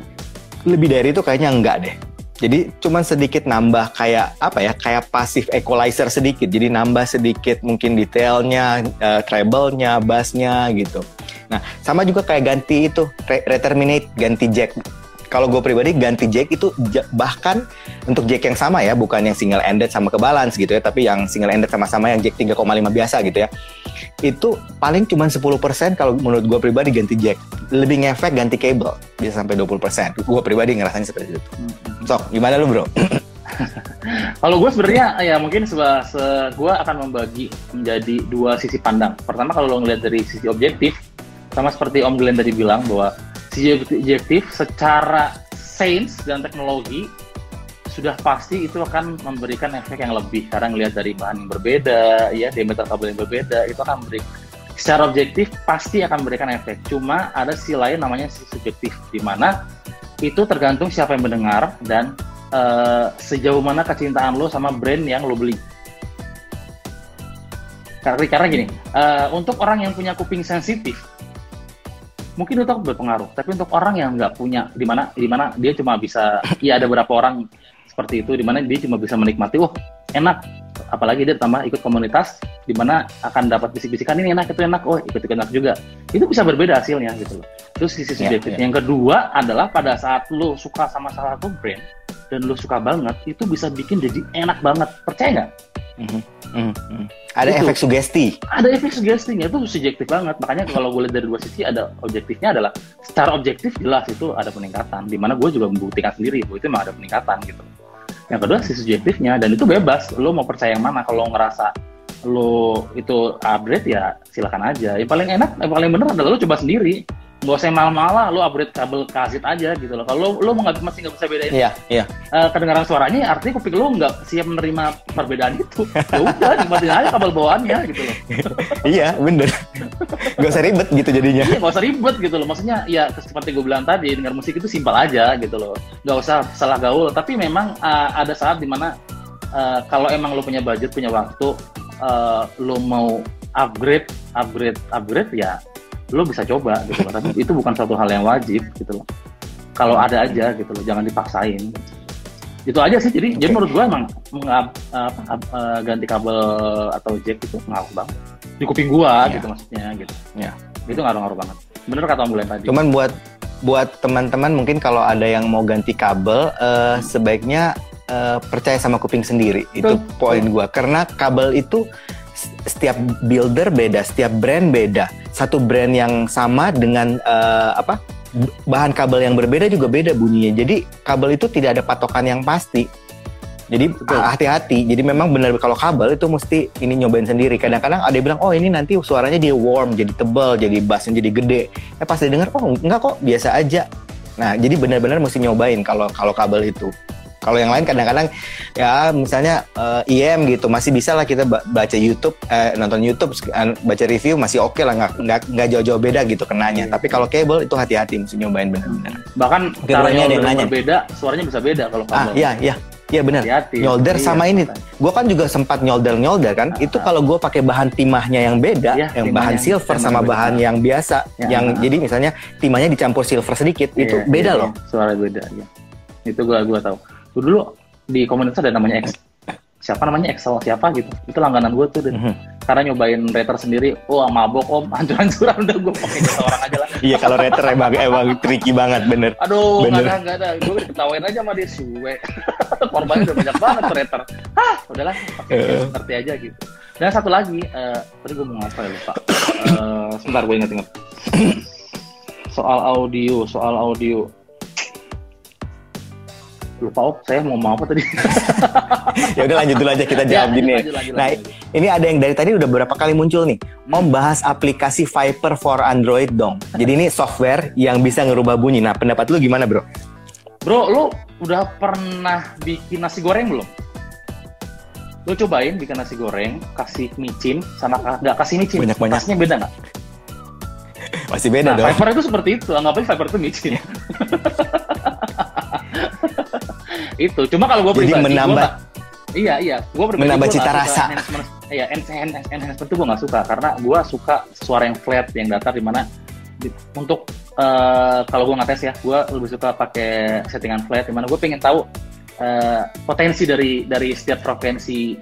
lebih dari itu kayaknya enggak deh. Jadi cuman sedikit nambah kayak apa ya, kayak passive equalizer sedikit. Jadi nambah sedikit mungkin detailnya, eh, treble-nya, bass-nya gitu. Nah, sama juga kayak ganti itu re- reterminate, ganti jack kalau gue pribadi ganti jack itu bahkan untuk jack yang sama ya, bukan yang single ended sama ke balance gitu ya, tapi yang single ended sama-sama yang jack 3,5 biasa gitu ya. Itu paling cuma 10% kalau menurut gue pribadi ganti jack. Lebih ngefek ganti cable bisa sampai 20%. Gue pribadi ngerasain seperti itu. Sok, gimana lu bro? Kalau gue sebenarnya ya mungkin sebuah se gue akan membagi menjadi dua sisi pandang. Pertama kalau lo ngeliat dari sisi objektif, sama seperti Om Glenn tadi bilang bahwa sisi objektif secara sains dan teknologi sudah pasti itu akan memberikan efek yang lebih karena ngelihat dari bahan yang berbeda, ya diameter kabel yang berbeda itu akan memberi secara objektif pasti akan memberikan efek. Cuma ada sisi lain namanya sisi subjektif di mana itu tergantung siapa yang mendengar dan uh, sejauh mana kecintaan lo sama brand yang lo beli. Karena, karena gini, uh, untuk orang yang punya kuping sensitif, mungkin itu berpengaruh. Tapi untuk orang yang nggak punya, di mana di mana dia cuma bisa, ya ada beberapa orang seperti itu, di mana dia cuma bisa menikmati, wah enak, apalagi dia tambah ikut komunitas, di mana akan dapat bisik-bisikan ini enak, itu enak, oh ikut-ikut enak juga. Itu bisa berbeda hasilnya gitu loh. Itu sisi subjektif. Yeah, yeah. Yang kedua adalah pada saat lo suka sama salah satu brand, dan lo suka banget, itu bisa bikin jadi enak banget. Percaya nggak? Mm -hmm. Mm -hmm. Ada itu. efek sugesti. Ada efek sugestinya itu subjektif banget. Makanya kalau gue lihat dari dua sisi ada objektifnya adalah secara objektif jelas itu ada peningkatan. Di mana gue juga membuktikan sendiri bahwa itu memang ada peningkatan gitu. Yang kedua sisi subjektifnya dan itu bebas. Lo mau percaya yang mana? Kalau ngerasa lo itu upgrade ya silakan aja. Yang paling enak, yang paling bener adalah lo coba sendiri nggak usah malah-malah lo upgrade kabel kaset aja gitu loh. Kalau lo, lo nggak masih nggak bisa bedain iya iya. Uh, kedengaran suaranya artinya kuping lo nggak siap menerima perbedaan itu. Ya udah nikmatin aja kabel bawaannya gitu loh. Iya bener. Nggak usah ribet gitu jadinya. Iya nggak usah ribet gitu loh. Maksudnya ya seperti gue bilang tadi dengar musik itu simpel aja gitu loh. Nggak usah salah gaul tapi memang uh, ada saat di mana uh, kalau emang lo punya budget punya waktu uh, lo mau upgrade upgrade upgrade ya lo bisa coba gitu loh. Tapi itu bukan satu hal yang wajib gitu loh. Kalau ada aja gitu loh. Jangan dipaksain. Itu aja sih. Jadi okay. jadi menurut gue emang mengab, apa, uh, ganti kabel atau jack itu ngaruh banget. Di kuping gue yeah. gitu maksudnya gitu. Ya itu ngaruh-ngaruh banget. Bener kata Om Bulan tadi. Cuman buat buat teman-teman mungkin kalau ada yang mau ganti kabel uh, sebaiknya uh, percaya sama kuping sendiri. Itu poin gue karena kabel itu setiap builder beda, setiap brand beda. Satu brand yang sama dengan uh, apa bahan kabel yang berbeda juga beda bunyinya. Jadi kabel itu tidak ada patokan yang pasti. Jadi hati-hati. Jadi memang benar kalau kabel itu mesti ini nyobain sendiri. Kadang-kadang ada yang bilang, oh ini nanti suaranya dia warm, jadi tebal, jadi bassnya jadi gede. Eh pas didengar, oh enggak kok, biasa aja. Nah jadi benar-benar mesti nyobain kalau kalau kabel itu. Kalau yang lain kadang-kadang ya misalnya uh, eh, IM gitu masih bisa lah kita baca YouTube, eh, nonton YouTube, baca review masih oke okay lah nggak nggak nggak jauh-jauh beda gitu kenanya. Tapi kalau kabel itu hati-hati mesti nyobain benar-benar. Bahkan caranya ada yang nanya. berbeda, suaranya bisa beda kalau kabel. Ah iya iya. Iya benar. Nyolder iya, sama ini. Gue kan juga sempat nyolder nyolder kan. Ah, itu kalau gue pakai bahan timahnya yang beda, ya, yang bahan silver sama bahan yang biasa, ya, yang ah. jadi misalnya timahnya dicampur silver sedikit, iya, itu beda iya, loh. Iya. Suara beda. Ya. Itu gue gua tahu dulu di komunitas ada namanya Excel siapa namanya Excel siapa gitu. Itu langganan gue tuh dan mm-hmm. karena nyobain rater sendiri wah oh, mabok om. Hancur-hancuran udah gue pakai jasa orang aja lah. Iya kalau rater emang emang tricky banget bener. Aduh bener. gak ada gak ada. Gue ketawain aja sama dia suwe. Korbannya udah banyak banget rater hah? Udahlah pakai uh. ngerti aja gitu. Dan satu lagi uh, tadi gue mau ngapa ya lupa. Uh, sebentar gue inget-inget soal audio soal audio lupa op saya mau mau apa tadi? Ya udah lanjut dulu aja kita ya, jawab ya, gini. lanjut, lanjut, nah lanjut. ini ada yang dari tadi udah berapa kali muncul nih? Hmm. om bahas aplikasi Viper for Android dong. Jadi ini software yang bisa ngerubah bunyi. Nah pendapat lu gimana bro? Bro lu udah pernah bikin nasi goreng belum? Lu cobain bikin nasi goreng kasih micin sama nggak kasih micin. Banyak banyak beda nggak? Masih beda nah, dong. Viper itu seperti itu. Anggap aja Viper itu micin itu cuma kalau gue pribadi menambah gua iya iya. Gue pribadi menambah cita rasa. iya enhancement enhancement itu gue nggak suka. Karena gue suka suara yang flat yang datar di mana untuk uh, kalau gue ngetes ya gue lebih suka pakai settingan flat di mana gue pengen tahu uh, potensi dari dari setiap frekuensi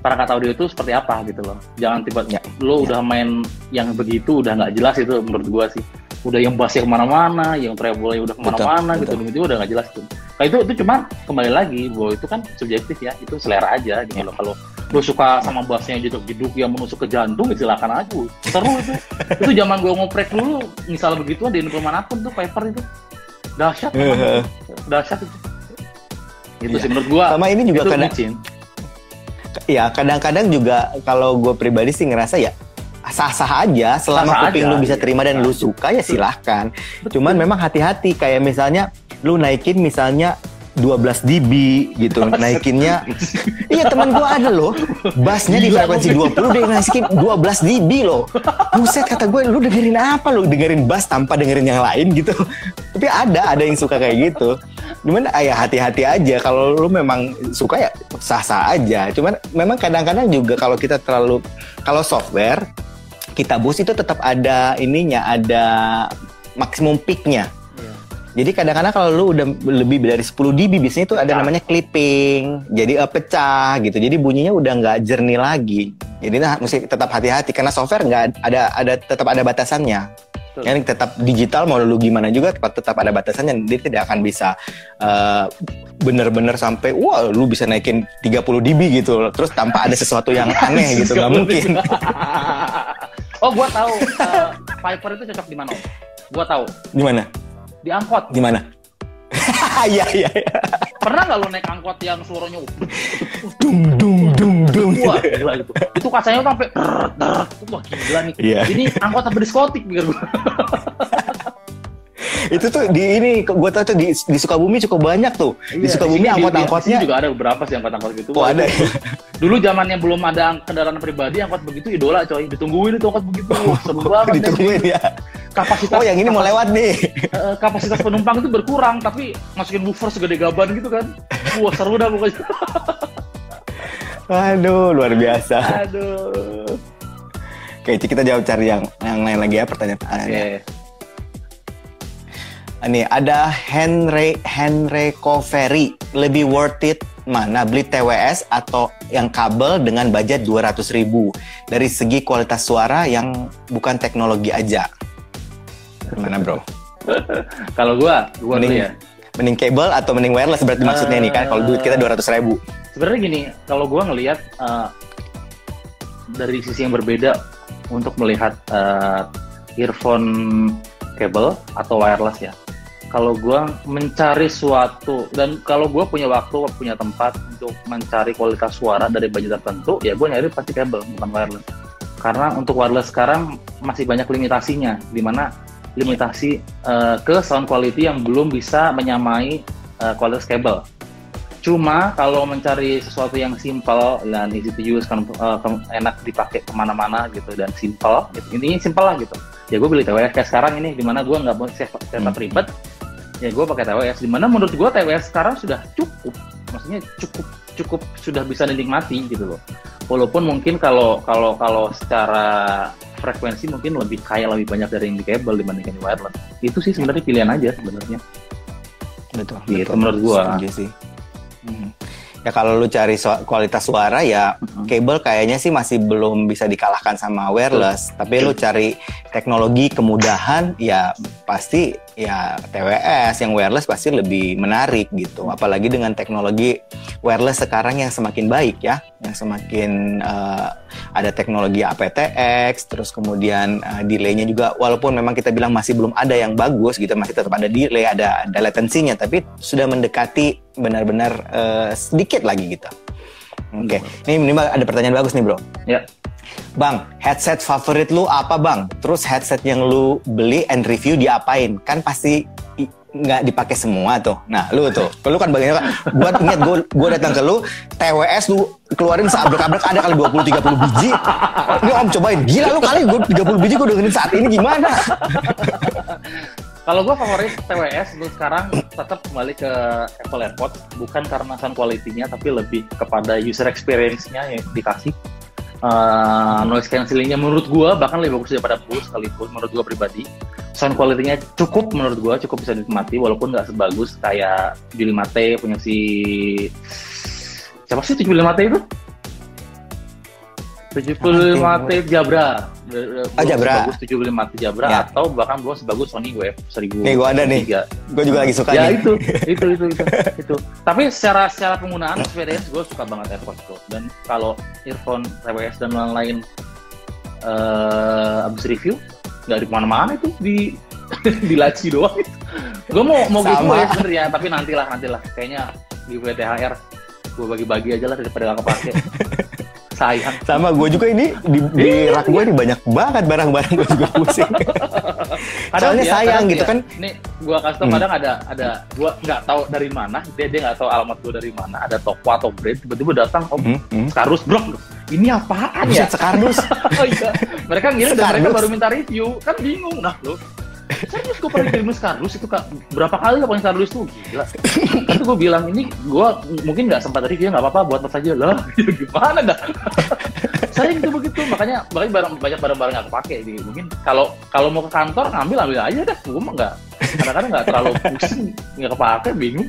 para kata audio itu seperti apa gitu loh. Jangan tiba ya, lo ya. udah main yang begitu udah nggak jelas itu menurut gue sih udah yang bassnya ke mana-mana, yang treble udah ke mana-mana gitu, itu udah nggak jelas tuh. Nah itu itu cuma kembali lagi bahwa itu kan subjektif ya, itu selera aja gitu loh. Kalau lu suka sama bassnya jeduk-jeduk yang menusuk ke jantung, ya silakan aja. Seru itu. itu zaman gue ngoprek dulu, misal begitu di info mana pun tuh Piper itu dahsyat, dahsyat itu. Itu Iya. sih menurut gua. Sama ini juga kadang- micin. Ya kadang-kadang juga kalau gue pribadi sih ngerasa ya sah-sah aja. Selama Sah-sah kuping aja, lu bisa terima dan lu suka ya silahkan. Cuman memang hati-hati. Kayak misalnya lu naikin misalnya 12 dB gitu. Naikinnya iya teman gua ada loh. Bassnya di frekuensi 20 dia naikin 12 dB loh. Buset kata gue lu dengerin apa lu? Dengerin bass tanpa dengerin yang lain? gitu. Tapi ada ada yang suka kayak gitu. Cuman ah, ya hati-hati aja. Kalau lu memang suka ya sah-sah aja. Cuman memang kadang-kadang juga kalau kita terlalu kalau software kita boost itu tetap ada ininya ada maksimum peaknya Iya. jadi kadang-kadang kalau lu udah lebih dari 10 dB biasanya itu ada namanya clipping. Jadi eh, pecah gitu. Jadi bunyinya udah nggak jernih lagi. Jadi nah, mesti tetap hati-hati karena software nggak ada ada tetap ada batasannya. Betul. Yang tetap digital mau lu gimana juga tetap, tetap ada batasannya. Dia tidak akan bisa eh, bener-bener sampai wah lu bisa naikin 30 dB gitu. Terus tanpa ada sesuatu yang aneh gitu nggak mungkin. oh, gua tahu Piper itu cocok di mana? Gua tahu. Gimana? Di angkot. Gimana? Iya iya iya. Pernah nggak lo naik angkot yang suaranya Dung dung dung dung. wah gila itu. Itu kacanya sampai wah gila nih. Iya. Ini angkot sampai diskotik pikir gua. itu tuh di ini gue tau tuh di, di Sukabumi cukup banyak tuh di Iya, Sukabumi di- angkot-angkotnya di sini juga ada beberapa sih angkot-angkot gitu. oh ada Dulu zamannya belum ada kendaraan pribadi, angkot begitu idola coy. Ditungguin itu angkot begitu. Wah, seru banget. ditungguin ya Kapasitas oh yang ini mau lewat nih eh, kapasitas penumpang itu berkurang tapi masukin woofer segede gaban gitu kan. Wah, seru dah pokoknya. aduh luar biasa Aduh. oke kita jawab cari yang yang lain lagi ya pertanyaan Oke. Ini ada Henry Henry Ferry lebih worth it mana? Beli TWS atau yang kabel dengan budget 200 ribu? Dari segi kualitas suara yang bukan teknologi aja. Gimana bro? Kalau gua, gua mending ya. mending kabel atau mending wireless berarti maksudnya nih kan? Kalau duit kita 200 ribu. Sebenarnya gini, kalau gua ngelihat eh, dari sisi yang berbeda untuk melihat eh, earphone kabel atau wireless ya. Kalau gua mencari suatu dan kalau gua punya waktu, punya tempat untuk mencari kualitas suara dari budget tertentu, ya gua nyari pasti kabel bukan wireless. Karena untuk wireless sekarang masih banyak limitasinya, di mana limitasi eh, ke sound quality yang belum bisa menyamai eh, kualitas kabel. Cuma kalau mencari sesuatu yang simple dan easy to use, kan, ke- enak dipakai ke mana-mana gitu dan simple, gitu. ini simple lah gitu. Ya gue beli TWS kayak sekarang ini, di mana gue nggak mau setup Hmm. ribet, ya gue pakai TWS. Di mana menurut gue TWS sekarang sudah cukup, maksudnya cukup cukup sudah bisa dinikmati gitu loh. Walaupun mungkin kalau kalau kalau secara frekuensi mungkin lebih kaya lebih banyak dari yang di kabel dibandingkan di wireless. Itu sih sebenarnya pilihan aja sebenarnya. betul Gitu, menurut gua. Setuju sih Hmm. Ya kalau lu cari su- kualitas suara ya Mhm. kabel kayaknya sih masih belum bisa dikalahkan sama wireless. Tapi lu cari teknologi kemudahan ya pasti ya TWS yang wireless pasti lebih menarik gitu. Apalagi dengan teknologi wireless sekarang yang semakin baik ya. Yang semakin eh, ada teknologi aptX terus kemudian eh, delaynya juga walaupun memang kita bilang masih belum ada yang bagus gitu masih tetap ada delay ada ada latensinya tapi sudah mendekati benar-benar eh, sedikit lagi gitu. Oke. Ini ini ada pertanyaan bagus nih bro. Ya. Bang, headset favorit lu apa bang? Terus headset yang lu beli and review diapain? Kan pasti nggak dipakai semua tuh. Nah, lu tuh, lu kan bagian gua ingat gua gua datang ke lu, TWS lu keluarin seabrek-abrek ada kali 20 30 biji. Ini Om cobain. Gila lu kali gua 30 biji gua dengerin saat ini gimana? Kalau gue favorit TWS untuk sekarang tetap kembali ke Apple AirPods bukan karena sound quality-nya tapi lebih kepada user experience-nya yang dikasih. Uh, noise cancellingnya menurut gue bahkan lebih bagus daripada Bose sekalipun menurut gue pribadi. Sound quality-nya cukup menurut gue cukup bisa dinikmati walaupun nggak sebagus kayak Juli Mate punya si siapa sih 75T itu? 75 T Jabra. Ah, Jabra. Bagus 75 T Jabra Ya. atau bahkan belum sebagus Sony Wave 1000. Nih, gua ada nih. Gue juga lagi suka ya nih. itu, itu, itu, itu, itu. Tapi secara secara penggunaan experience gue suka banget AirPods Pro. Dan kalau earphone TWS dan lain-lain eh abis review nggak di ke mana-mana itu di di laci doang. gue mau mau Sama. giveaway sebenarnya, tapi nantilah nantilah. Kayaknya giveaway THR gue bagi-bagi aja lah daripada gak kepake. Sayang. Sama gue juga ini di, di rak gue ini banyak banget barang-barang gue juga pusing. Soalnya dia- sayang gitu dia- kan. Nih, gua kasih tau Hmm. kadang ada ada gua nggak tahu dari mana, dia dia nggak tahu alamat gua dari mana, ada toko atau brand tiba-tiba datang, oh, Hmm, hmm. Skarus bro, ini apaan ya? Buset, sekardus. Oh iya, mereka ngirim dan mereka baru minta review, kan bingung nah lo. Serius gue pernah kirim Skarus itu kak berapa kali lo pakai Skarus tuh gila. Tapi gue bilang ini gue mungkin nggak sempat review nggak apa-apa buat saja lah. Ya gimana dah? Sering tuh begitu makanya makanya barang, banyak barang-barang nggak kepake gitu. Mungkin kalau kalau mau ke kantor ngambil ambil aja dah. Gue mah nggak kadang-kadang nggak terlalu pusing nggak kepake bingung.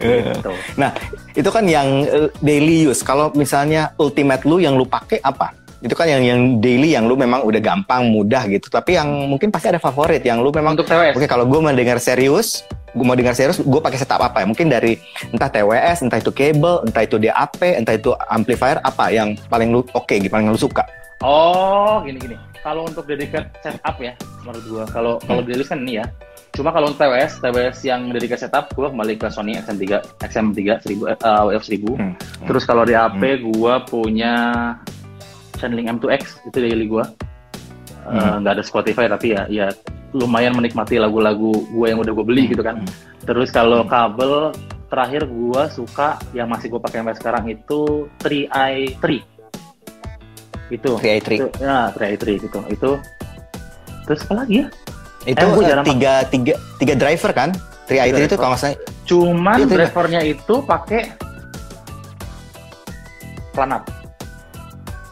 Eh. Gitu. Nah, itu kan yang eh, daily use. Kalau misalnya ultimate lu yang lu pakai apa? Itu kan yang yang daily yang lu memang udah gampang, mudah gitu. Tapi yang mungkin pasti ada favorit yang lu memang Untuk TWS Oke, kalau gue mau dengar serius, gue mau dengar serius, gue pakai setup apa ya? Mungkin dari entah TWS, entah itu cable, entah itu DAP, entah itu amplifier, apa yang paling lu oke, gitu, paling lu suka? Oh, gini gini. Kalau untuk dedicated setup ya, menurut gua. Kalau kalau di kan ini ya. Cuma kalau untuk TWS, TWS yang dedicated setup, gua kembali ke Sony XM3, XM3 1000, eh, WF 1000. Hmm. Terus kalau di AP, gua punya Channeling M2X, itu daily gua. Eh, Hmm. nggak ada Spotify tapi ya ya lumayan menikmati lagu-lagu gua yang udah gua beli gitu kan. Terus kalau kabel terakhir gua suka yang masih gua pakai sampai sekarang itu 3i3. Itu. 3i3. Itu, ya, 3i3 gitu. Itu terus apa lagi ya? Itu Eh, gua eh, jarang tiga, tiga, tiga driver kan? 3i3 itu driver. kalau nggak salah, Cuman Itu ya? drivernya itu pakai planar.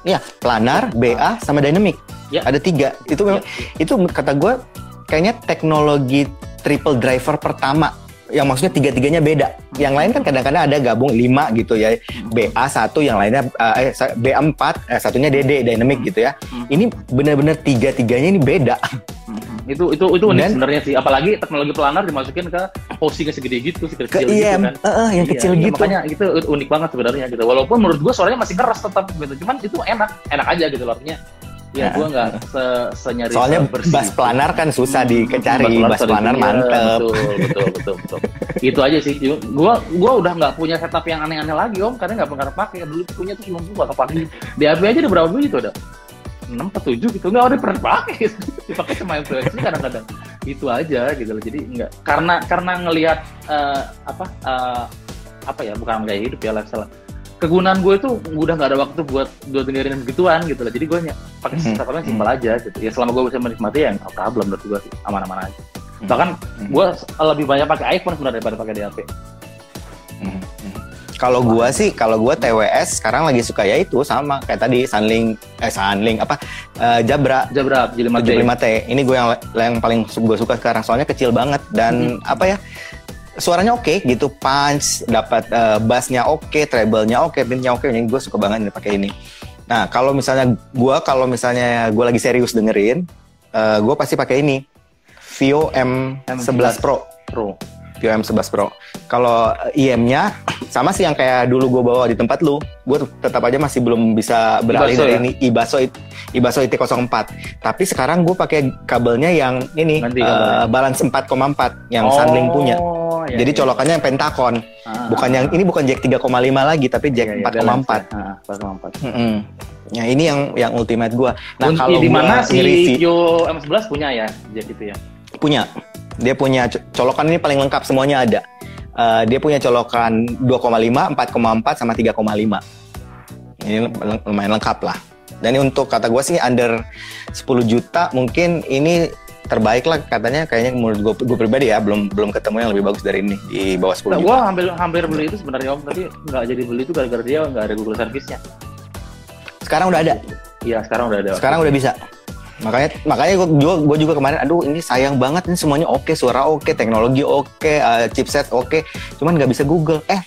Iya, planar, BA, sama dynamic. Ya. Ada tiga. Itu memang, itu kata gue, kayaknya teknologi triple driver pertama yang maksudnya tiga-tiganya beda. Yang lain kan kadang-kadang ada gabung lima gitu ya. BA satu, yang lainnya eh BA empat, eh, satunya DD dynamic gitu ya. Hmm. Ini benar-benar tiga-tiganya ini beda. Itu itu itu unik sebenarnya sih. Apalagi teknologi planar dimasukin ke housingnya segede gitu, Ke kecil-kecil IM, gitu kan. eh, eh, yang Iya, kecil iya, gitu. Makanya itu unik banget sebenarnya gitu. Walaupun menurut gua suaranya masih keras tetap gitu. Cuman itu enak, enak aja gitu loh artinya. Ya, Nah. gua nggak se senyari Soalnya bersih bass itu. planar kan susah Hmm, dicari, bass sorry, planar iya, mantep. Betul, betul, betul, betul. itu aja sih. Gua gua udah nggak punya setup yang aneh-aneh lagi om, karena nggak pernah pakai. Dulu punya tuh cuma gua kepake. Di AB aja ada berapa biji tuh ada? 6 atau 7 gitu. Nggak ada pernah pakai. Dipakai cuma influencer kadang-kadang. Itu aja gitu loh. Jadi nggak. Karena karena ngelihat eh, apa eh, apa ya bukan gaya hidup ya lifestyle. Kegunaan gue itu udah nggak ada waktu buat buat dengerin begituan gitu loh. Jadi gue ny- pakai Hmm. setup simpel aja gitu. Ya selama gue bisa menikmati ya nggak problem menurut gue sih. Aman-aman aja. Hmm. bahkan Hmm. gue lebih banyak pakai iPhone sebenarnya daripada pakai DAP Mhm. Kalau gua sih, kalau gua TWS sekarang lagi suka ya itu sama kayak tadi Sunlink, eh Sunlink apa eh, Jabra Jabra mati 75T. Ini gue yang yang paling gue suka sekarang soalnya kecil banget dan apa ya suaranya oke gitu, punch, dapat eh, bassnya oke, treble-nya oke, mid-nya oke. Jadi gue suka banget ini pakai ini. Nah kalau misalnya gua kalau misalnya gue lagi serius dengerin, eh, gue pasti pakai ini Vio M11 Pro. Pro Vio M11 Pro. Kalau IM-nya sama sih yang kayak dulu gue bawa di tempat lu, gue tetap aja masih belum bisa beralih Ibaso dari ya? ini Ibaso Ibaso IT04. Tapi sekarang gue pakai kabelnya yang ini Ganti eh, kabelnya. balance 4,4 yang Sunlink punya. iya, Jadi iya. colokannya yang Pentacon, Ah, bukan ah, yang ah. ini bukan jack 3,5 lagi tapi jack Iya, iya, 4,4. balance ya. Ah, 4,4 Mm-mm. Nah ini yang yang ultimate gue. Nah kalau di mana si Vio M11 punya ya jack itu ya punya dia punya co- colokan ini paling lengkap semuanya ada. Eh, dia punya colokan 2,5 4,4 sama 3,5 ini lumayan lengkap lah. Dan ini untuk kata gue sih under 10 juta mungkin ini terbaik lah katanya kayaknya menurut gue gue pribadi ya. Belum belum ketemu yang lebih bagus dari ini di bawah 10 Nah, juta. gua hampir hampir beli itu sebenarnya om, tapi nggak jadi beli itu gara-gara dia nggak ada Google Service-nya. sekarang udah ada? Iya, sekarang udah ada. sekarang udah bisa makanya makanya gue juga gue juga kemarin aduh ini sayang banget ini semuanya oke suara oke teknologi oke eh, chipset oke cuman nggak bisa Google eh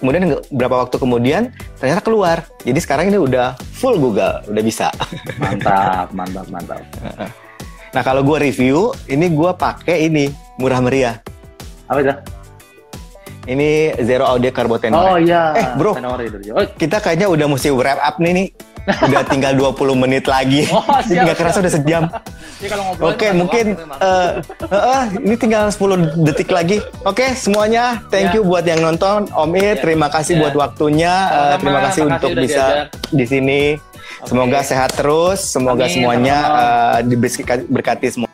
kemudian berapa waktu kemudian ternyata keluar. Jadi sekarang ini udah full Google, udah bisa. Mantap, mantap, mantap. Nah kalau gue review, ini gue pakai ini murah meriah. Apa itu? Ini Zero Audio Carbotenol. Oh iya. Eh, bro. Tenori Kita kayaknya udah mesti wrap up nih nih. Udah tinggal 20 menit lagi. Oh, siap, Nggak kerasa udah sejam. ya Oke, mungkin eh, eh, eh, ini tinggal 10 detik lagi. Oke, semuanya thank Ya. you buat yang nonton. Om Ir, Ya. terima kasih Ya. buat waktunya. Sama-sama, terima kasih makasih untuk udah bisa diajak. di sini. Semoga sehat terus, semoga Amin, semuanya sama-sama. eh, diberkati berkati semua.